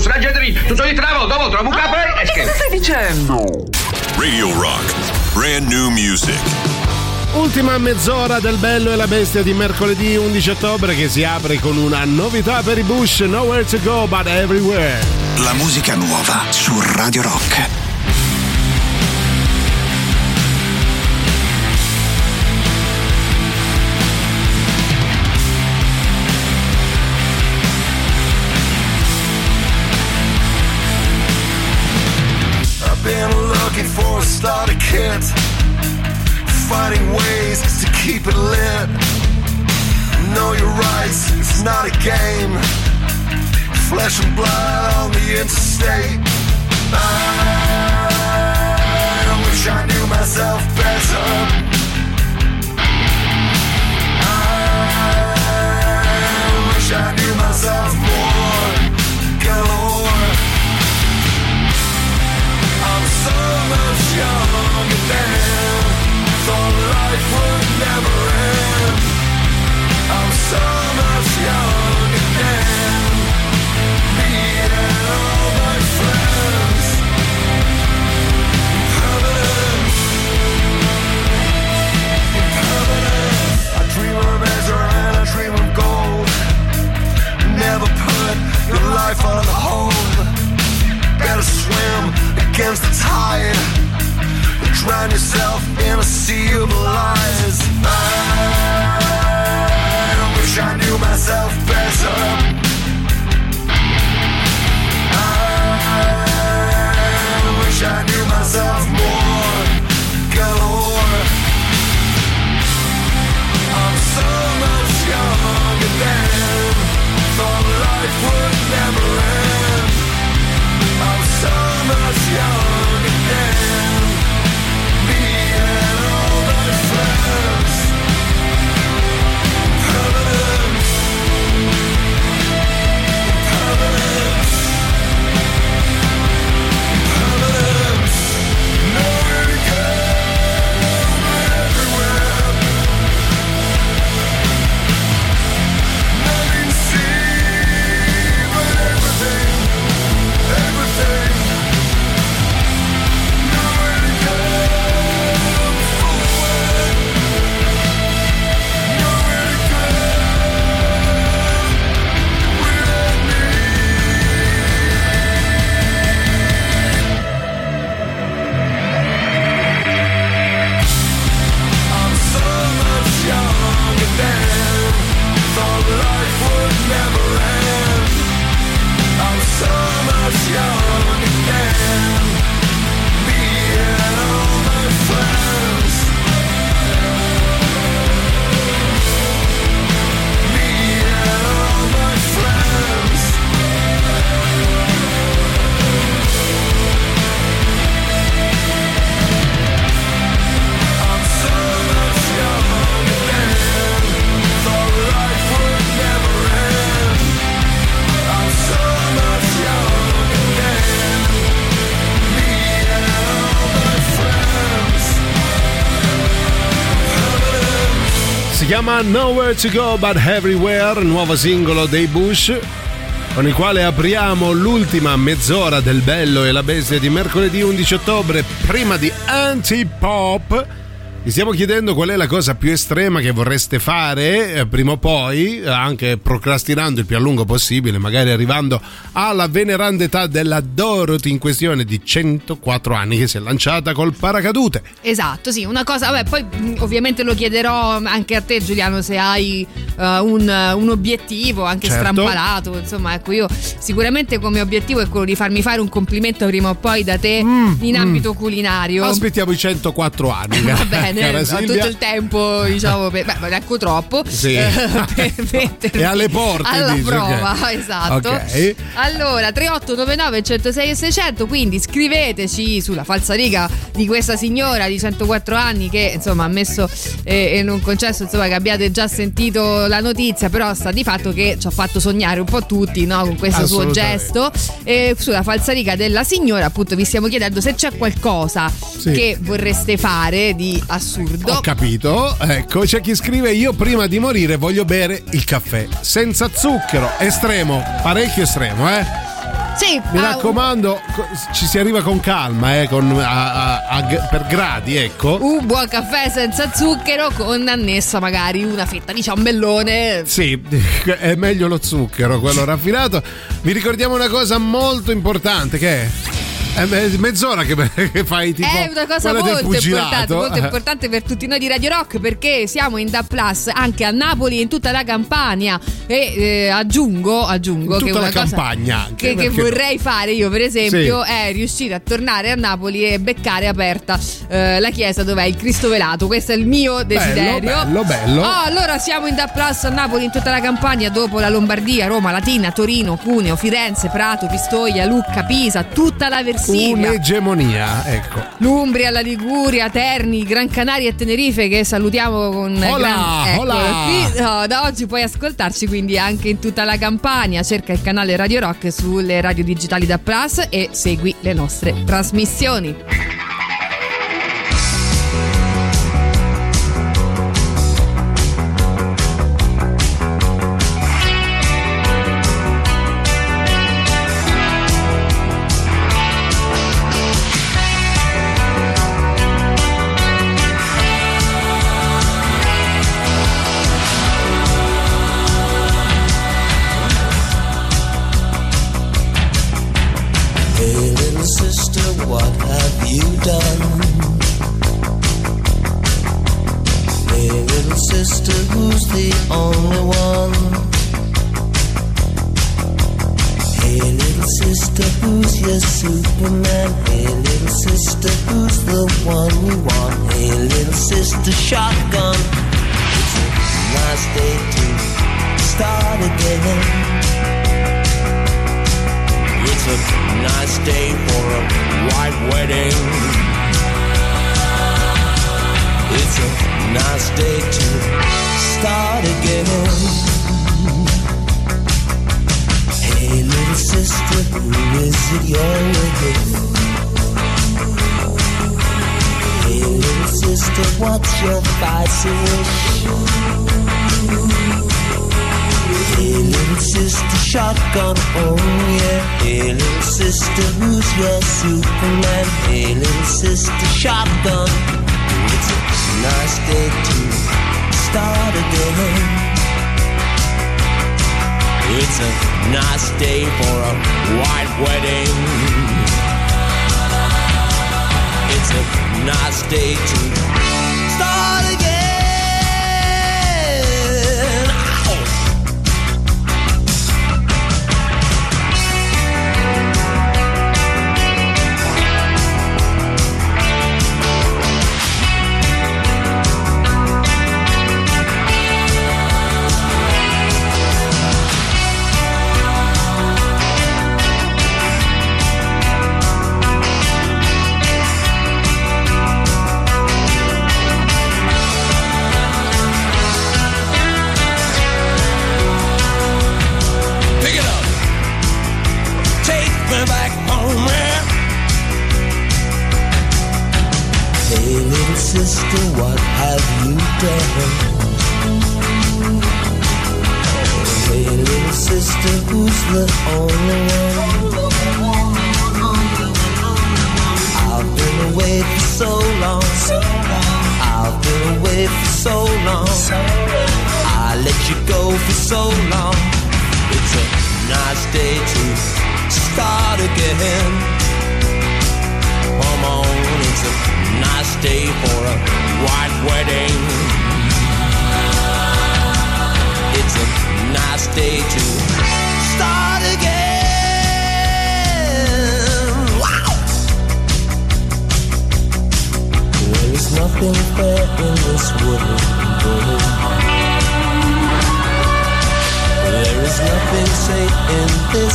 [SPEAKER 15] Gente lì. Tu so dite una volta, volta, la mucca poi e
[SPEAKER 16] Che cosa
[SPEAKER 15] scherzo.
[SPEAKER 16] stai dicendo?
[SPEAKER 2] Radio Rock. Brand new music.
[SPEAKER 3] Ultima mezz'ora del Bello e la Bestia di mercoledì 11 ottobre che si apre con una novità per i Bush, Nowhere to Go But Everywhere.
[SPEAKER 1] La musica nuova su Radio Rock.
[SPEAKER 9] For a kit, finding ways to keep it lit. Know your rights, it's not a game. Flesh and blood on the interstate. I wish I knew myself better. Your life on hold. Better swim against the tide than drown yourself in a sea of lies. I wish I knew myself better. young
[SPEAKER 3] again chiama Nowhere to Go But Everywhere, nuovo singolo dei Bush, con il quale apriamo l'ultima mezz'ora del Bello e la Bestia di mercoledì 11 ottobre, prima di Antipop. Vi stiamo chiedendo qual è la cosa più estrema che vorreste fare eh, prima o poi, eh, anche procrastinando il più a lungo possibile, magari arrivando alla veneranda età della Dorothy in questione di 104 anni che si è lanciata col paracadute.
[SPEAKER 6] Esatto, sì, una cosa, vabbè, poi mh, ovviamente lo chiederò anche a te Giuliano se hai eh, un, un obiettivo anche
[SPEAKER 3] Certo.
[SPEAKER 6] strampalato, insomma, ecco io sicuramente come obiettivo è quello di farmi fare un complimento prima o poi da te in ambito culinario.
[SPEAKER 3] Aspettiamo i 104 anni.
[SPEAKER 6] Va bene,
[SPEAKER 3] cara
[SPEAKER 6] ho
[SPEAKER 3] Silvia.
[SPEAKER 6] tutto il tempo, diciamo, per, beh, neanche troppo.
[SPEAKER 3] Sì.
[SPEAKER 6] eh, per
[SPEAKER 3] È alle porte,
[SPEAKER 6] Alla
[SPEAKER 3] dici,
[SPEAKER 6] prova,
[SPEAKER 3] ok.
[SPEAKER 6] esatto.
[SPEAKER 3] Ok.
[SPEAKER 6] Allora, 3899 106 e 600, quindi scriveteci sulla falsariga di questa signora di 104 anni che insomma ha messo eh, in un concesso insomma che abbiate già sentito la notizia, però sta di fatto che ci ha fatto sognare un po' tutti no, con questo suo
[SPEAKER 3] Assolutamente.
[SPEAKER 6] gesto. E sulla falsariga della signora appunto vi stiamo chiedendo se c'è qualcosa
[SPEAKER 3] Sì.
[SPEAKER 6] che vorreste fare di assurdo.
[SPEAKER 3] Ho capito, ecco, c'è chi scrive io prima di morire voglio bere il caffè senza zucchero, estremo, parecchio estremo, eh?
[SPEAKER 9] Sì,
[SPEAKER 3] Mi
[SPEAKER 9] ah,
[SPEAKER 3] raccomando, co- ci si arriva con calma, eh, con- a- a- a- per gradi, ecco.
[SPEAKER 9] un buon caffè senza zucchero con annessa magari una fetta di ciambellone.
[SPEAKER 3] Sì, è meglio lo zucchero, quello raffinato. Vi ricordiamo una cosa molto importante che è. È me- mezz'ora che, che fai tipo
[SPEAKER 9] È una cosa molto importante, molto importante per tutti noi di Radio Rock perché siamo in Da Plus anche a Napoli e in tutta la Campania e eh, aggiungo, aggiungo che una
[SPEAKER 3] campagna
[SPEAKER 9] che, che vorrei fare io per esempio
[SPEAKER 3] Sì.
[SPEAKER 9] è riuscire a tornare a Napoli e beccare aperta eh, la chiesa dove è il Cristo velato, questo è il mio desiderio.
[SPEAKER 3] bello, bello.
[SPEAKER 9] Oh, allora siamo in Da Plus a Napoli in tutta la Campania dopo la Lombardia, Roma, Latina, Torino, Cuneo, Firenze, Prato, Pistoia, Lucca, Pisa, tutta la
[SPEAKER 3] Un'egemonia, ecco.
[SPEAKER 9] L'Umbria, la Liguria, Terni, Gran Canaria e Tenerife che salutiamo con
[SPEAKER 3] Hola,
[SPEAKER 9] gran...
[SPEAKER 3] Hola.
[SPEAKER 9] qui. No, da oggi puoi ascoltarci quindi anche in tutta la Campania. Cerca il canale Radio Rock sulle radio digitali da Plus e segui le nostre trasmissioni.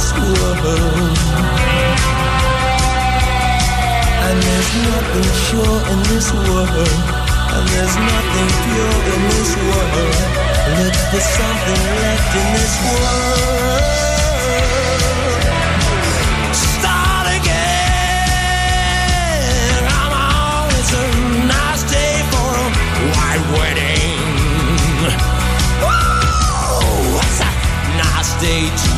[SPEAKER 17] This world. And there's nothing sure in this world. And there's nothing pure in this world. Look for something left in this world. Start again. Come on, it's a nice day for a white wedding. Whoa, it's a nice day to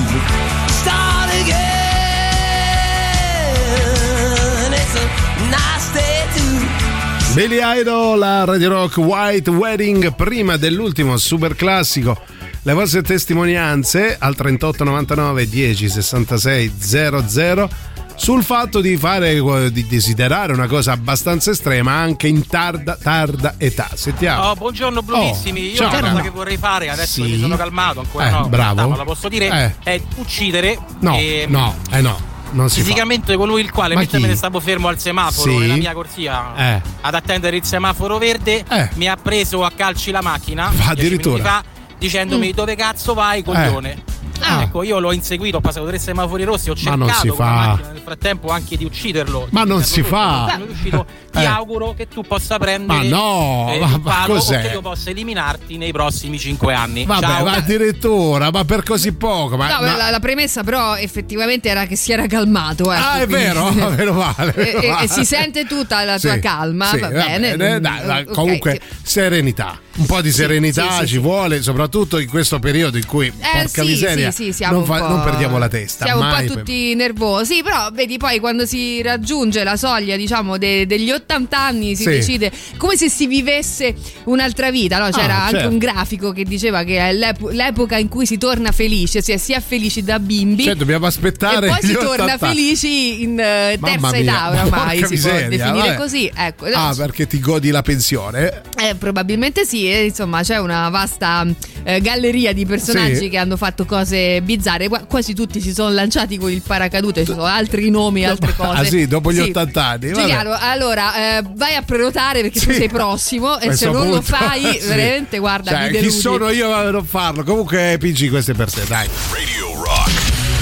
[SPEAKER 3] Billy Idol, la Radio Rock White Wedding, prima dell'ultimo super classico. Le vostre testimonianze al 3899 10 66 00 sul fatto di fare di desiderare una cosa abbastanza estrema anche in tarda, tarda età. Sentiamo.
[SPEAKER 18] Oh, buongiorno Brunissimi, io
[SPEAKER 3] ciao,
[SPEAKER 18] una cosa che vorrei fare adesso
[SPEAKER 3] Sì.
[SPEAKER 18] mi sono calmato ancora
[SPEAKER 3] Eh,
[SPEAKER 18] no,
[SPEAKER 3] bravo.
[SPEAKER 18] la posso dire
[SPEAKER 3] Eh.
[SPEAKER 18] è uccidere
[SPEAKER 3] No,
[SPEAKER 18] ehm,
[SPEAKER 3] no, eh no, non si fa.
[SPEAKER 18] fisicamente colui il quale
[SPEAKER 3] Ma
[SPEAKER 18] mentre
[SPEAKER 3] chi?
[SPEAKER 18] me ne stavo fermo al semaforo
[SPEAKER 3] Sì.
[SPEAKER 18] nella mia corsia
[SPEAKER 3] Eh.
[SPEAKER 18] ad attendere il semaforo verde mi ha preso a calci la macchina
[SPEAKER 3] Va,
[SPEAKER 18] 10 minuti
[SPEAKER 3] addirittura.
[SPEAKER 18] fa dicendomi dove cazzo vai coglione
[SPEAKER 3] Ah.
[SPEAKER 18] Ecco, io l'ho inseguito, ho passato tre semafori rossi, ho
[SPEAKER 3] Ma
[SPEAKER 18] cercato
[SPEAKER 3] fa.
[SPEAKER 18] macchina nel frattempo anche di ucciderlo.
[SPEAKER 3] Ma non
[SPEAKER 18] di
[SPEAKER 3] si fa.
[SPEAKER 18] sono riuscito. Ti
[SPEAKER 3] Eh.
[SPEAKER 18] auguro che tu possa prendere
[SPEAKER 3] Ma no,
[SPEAKER 18] eh,
[SPEAKER 3] ma-
[SPEAKER 18] il
[SPEAKER 3] ma
[SPEAKER 18] palo o
[SPEAKER 3] cos'è?
[SPEAKER 18] che io possa eliminarti nei prossimi cinque anni.
[SPEAKER 3] Vabbè,
[SPEAKER 18] Ciao.
[SPEAKER 3] ma addirittura, ma per così poco. Ma,
[SPEAKER 6] No,
[SPEAKER 3] ma-
[SPEAKER 6] La, la premessa però effettivamente era che si era calmato. ecco,
[SPEAKER 3] Ah, è vero, meno male.
[SPEAKER 6] E,
[SPEAKER 3] meno
[SPEAKER 6] e-
[SPEAKER 3] male.
[SPEAKER 6] e si sente tutta la tua
[SPEAKER 3] Sì,
[SPEAKER 6] calma,
[SPEAKER 3] sì,
[SPEAKER 6] va bene.
[SPEAKER 3] dai,
[SPEAKER 6] Mm,
[SPEAKER 3] dai,
[SPEAKER 6] ok,
[SPEAKER 3] comunque, serenità. Un po' di serenità
[SPEAKER 6] sì,
[SPEAKER 3] ci vuole, soprattutto in questo periodo in cui,
[SPEAKER 6] Eh,
[SPEAKER 3] porca miseria, non,
[SPEAKER 6] po'-
[SPEAKER 3] non perdiamo la testa.
[SPEAKER 6] Siamo
[SPEAKER 3] mai
[SPEAKER 6] un po' tutti nervosi, però vedi poi quando si raggiunge la soglia, diciamo, de- degli 80 anni si decide come se si vivesse un'altra vita, no? C'era
[SPEAKER 3] Ah,
[SPEAKER 6] anche
[SPEAKER 3] certo.
[SPEAKER 6] un grafico che diceva che è l'ep- l'epoca in cui si torna felice, cioè si è felici da bimbi.
[SPEAKER 3] Cioè, dobbiamo aspettare
[SPEAKER 6] e poi si torna
[SPEAKER 3] 80.
[SPEAKER 6] felici in
[SPEAKER 3] Mamma
[SPEAKER 6] terza età oramai, si può
[SPEAKER 3] miseria,
[SPEAKER 6] definire
[SPEAKER 3] vabbè.
[SPEAKER 6] così. Ecco,
[SPEAKER 3] Ah, perché ti godi la pensione?
[SPEAKER 6] eh, probabilmente sì, insomma c'è una vasta eh, galleria di personaggi
[SPEAKER 3] Sì.
[SPEAKER 6] che hanno fatto cose bizzarre, Qua- quasi tutti si sono lanciati con il paracadute, ci sono altri nomi, altre cose.
[SPEAKER 3] Ah, sì, dopo gli
[SPEAKER 6] Sì.
[SPEAKER 3] 80 anni.
[SPEAKER 6] Giuliano, allora eh, vai a prenotare perché tu
[SPEAKER 3] Sì.
[SPEAKER 6] sei prossimo e
[SPEAKER 3] Questo
[SPEAKER 6] se non lo
[SPEAKER 3] punto,
[SPEAKER 6] fai,
[SPEAKER 3] sì.
[SPEAKER 6] veramente guarda,
[SPEAKER 3] Cioè,
[SPEAKER 6] mi
[SPEAKER 3] chi sono io a non farlo? Comunque, PG, questo è per te, dai.
[SPEAKER 2] Radio Rock.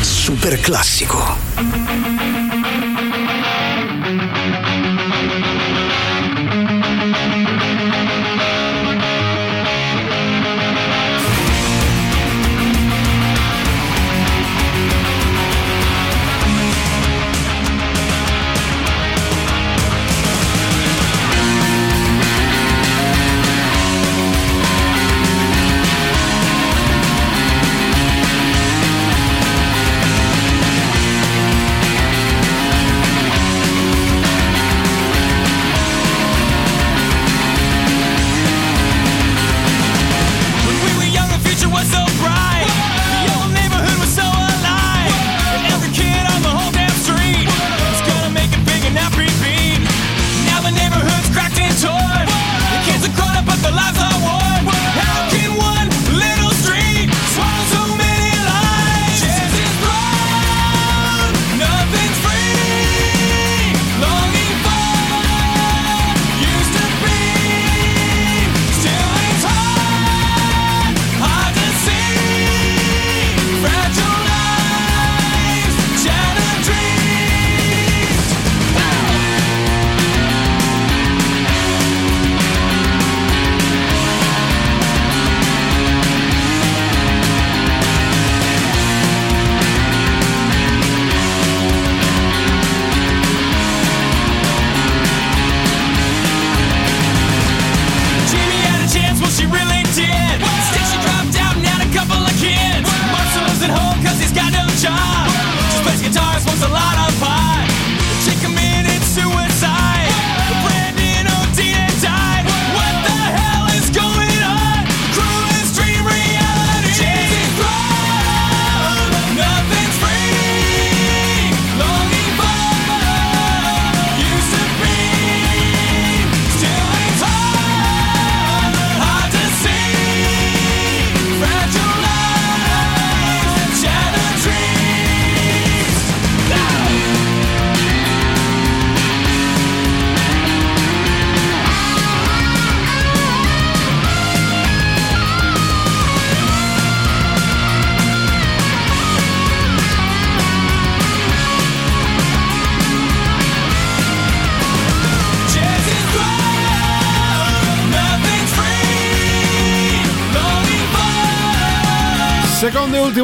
[SPEAKER 5] Super classico.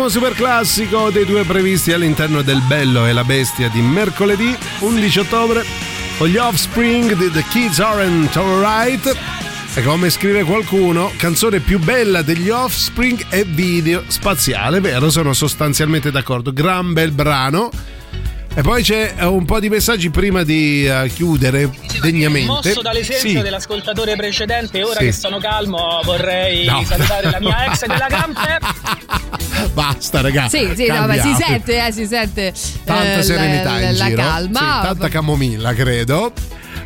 [SPEAKER 3] E ultimo super classico dei due previsti all'interno del Bello e la Bestia di mercoledì 11 ottobre con gli Offspring di The Kids Aren't Alright. E come scrive qualcuno, canzone più bella degli Offspring è video spaziale, vero? Sono sostanzialmente d'accordo. Gran bel brano. E poi c'è eh, un po' di messaggi prima di eh, chiudere degnamente.
[SPEAKER 19] Mosso dall'esempio
[SPEAKER 3] Sì.
[SPEAKER 19] dell'ascoltatore precedente, ora
[SPEAKER 3] Sì.
[SPEAKER 19] che sono calmo vorrei
[SPEAKER 3] No.
[SPEAKER 19] salutare la mia ex della Camper.
[SPEAKER 3] Basta, ragazzi.
[SPEAKER 9] Sì, sì, no, si sente, eh, si sente
[SPEAKER 3] Tanta
[SPEAKER 9] eh,
[SPEAKER 3] serenità
[SPEAKER 9] la,
[SPEAKER 3] in
[SPEAKER 9] la
[SPEAKER 3] giro.
[SPEAKER 9] calma.
[SPEAKER 3] Sì, tanta camomilla, credo.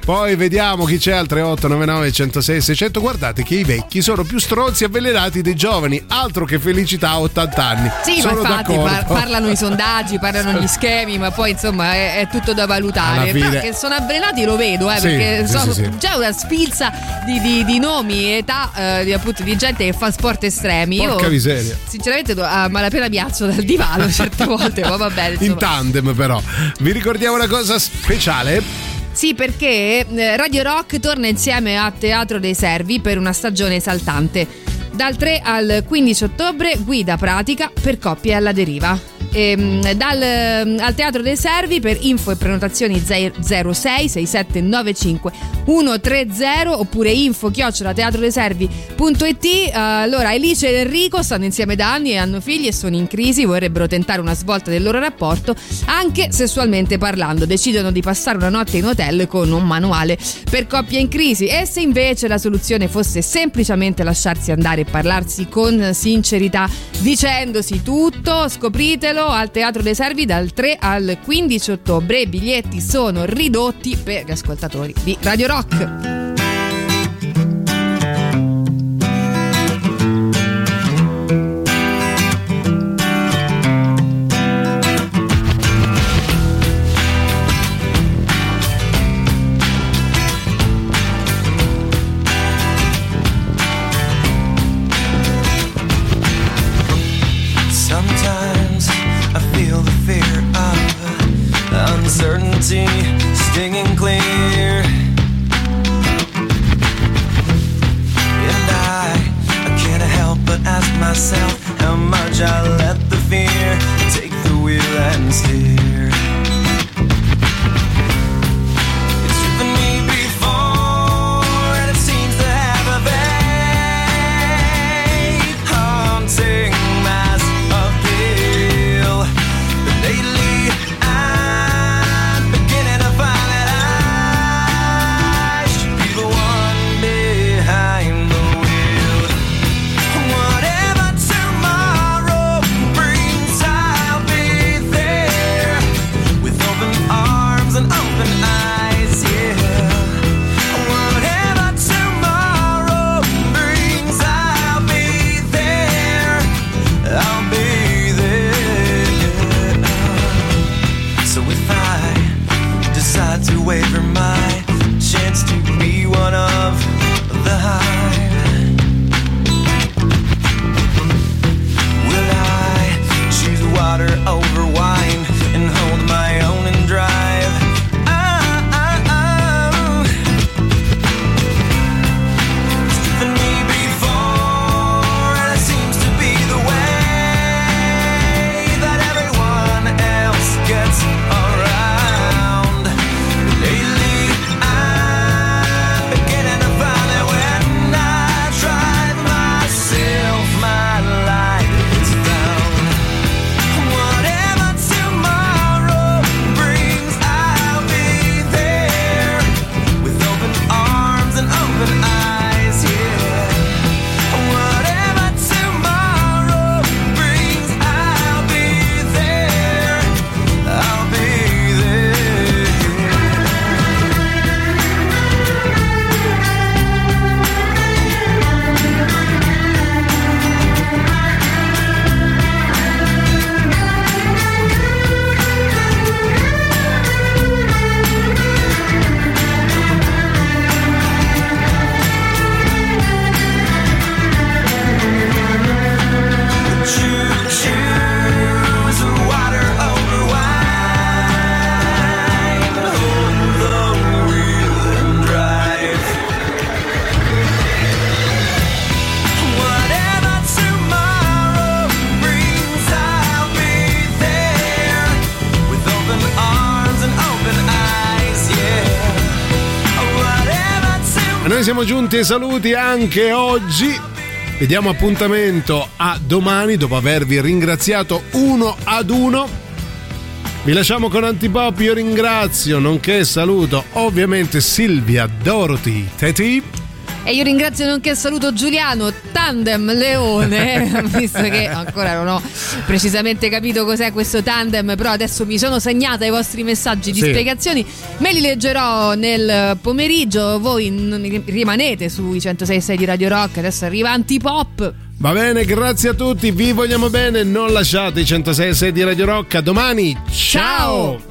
[SPEAKER 3] Poi vediamo chi c'è al 3899 106 600. Guardate che i vecchi sono più stronzi e avvelenati dei giovani. Altro che felicità a 80 anni.
[SPEAKER 9] Sì,
[SPEAKER 3] sono
[SPEAKER 9] ma infatti par- parlano i sondaggi, parlano gli schemi, ma poi insomma è, è tutto da valutare. Però che sono avvelenati lo vedo, eh,
[SPEAKER 3] Sì,
[SPEAKER 9] perché
[SPEAKER 3] sì,
[SPEAKER 9] so-
[SPEAKER 3] sì,
[SPEAKER 9] già una sfilza di, di- di nomi età eh, di, appunto, di gente che fa sport estremi.
[SPEAKER 3] Porca
[SPEAKER 9] Io
[SPEAKER 3] miseria.
[SPEAKER 9] sinceramente a malapena mi alzo dal divano certe volte, ma va bene.
[SPEAKER 3] In
[SPEAKER 9] insomma.
[SPEAKER 3] tandem, però. Vi ricordiamo una cosa speciale.
[SPEAKER 9] Sì, perché eh, Radio Rock torna insieme a Teatro dei Servi per una stagione esaltante. Dal 3 al 15 ottobre, guida pratica per coppie alla deriva. Ehm, dal, ehm, al Teatro dei Servi per info e prenotazioni 06 67 95 130 oppure info chiocciola teatrodeiservi.it Eh, allora Elice e Enrico stanno insieme da anni e hanno figli e sono in crisi vorrebbero tentare una svolta del loro rapporto anche sessualmente parlando. Decidono di passare una notte in hotel con un manuale per coppie in crisi. E se invece la soluzione fosse semplicemente lasciarsi andare e parlarsi con sincerità dicendosi tutto scopritelo al Teatro dei Servi dal 3 al 15 ottobre. I biglietti sono ridotti per gli ascoltatori di Radio Rock
[SPEAKER 3] saluti saluti anche oggi. Vi diamo appuntamento a domani dopo avervi ringraziato uno ad uno. Vi lasciamo con Antipop, io ringrazio, nonché saluto ovviamente Silvia, Dorothy, Teti
[SPEAKER 6] e io ringrazio nonché saluto Giuliano Tandem Leone, visto che ancora non ho precisamente capito cos'è questo tandem, però adesso mi sono segnata i vostri messaggi di
[SPEAKER 3] sì.
[SPEAKER 6] spiegazioni, me li leggerò nel pomeriggio, voi rimanete sui 106.6 di Radio Rock, adesso arriva Antipop.
[SPEAKER 3] Va bene, grazie a tutti, vi vogliamo bene, non lasciate i 106.6 di Radio Rock, a domani, ciao.
[SPEAKER 5] ciao.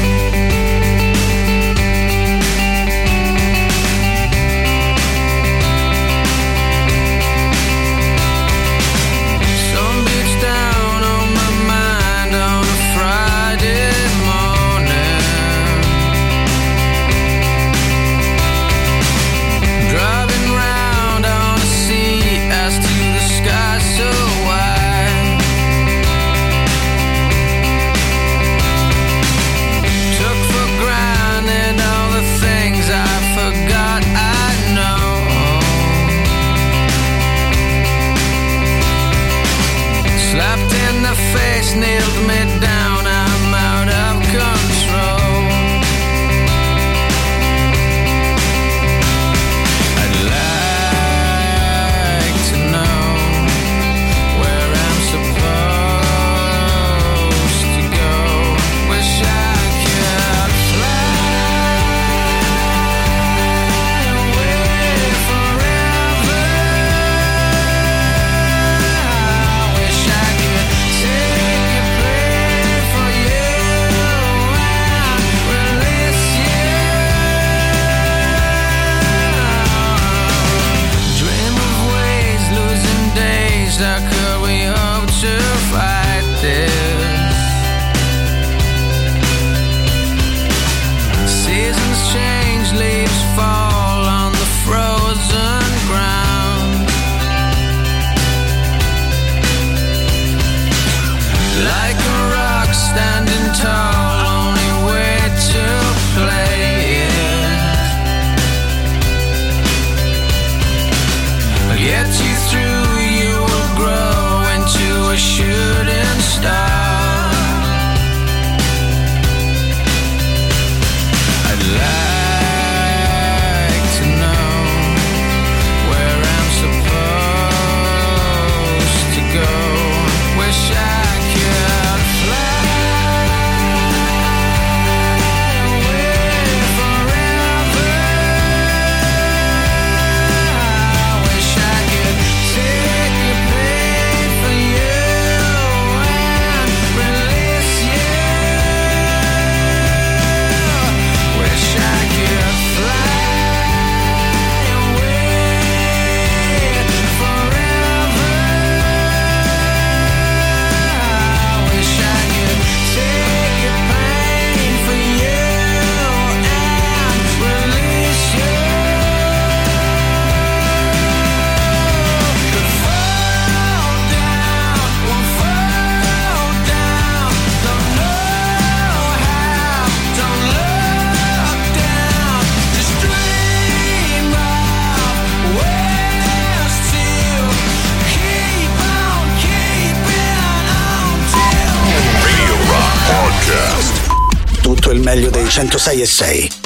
[SPEAKER 1] 106 e 6.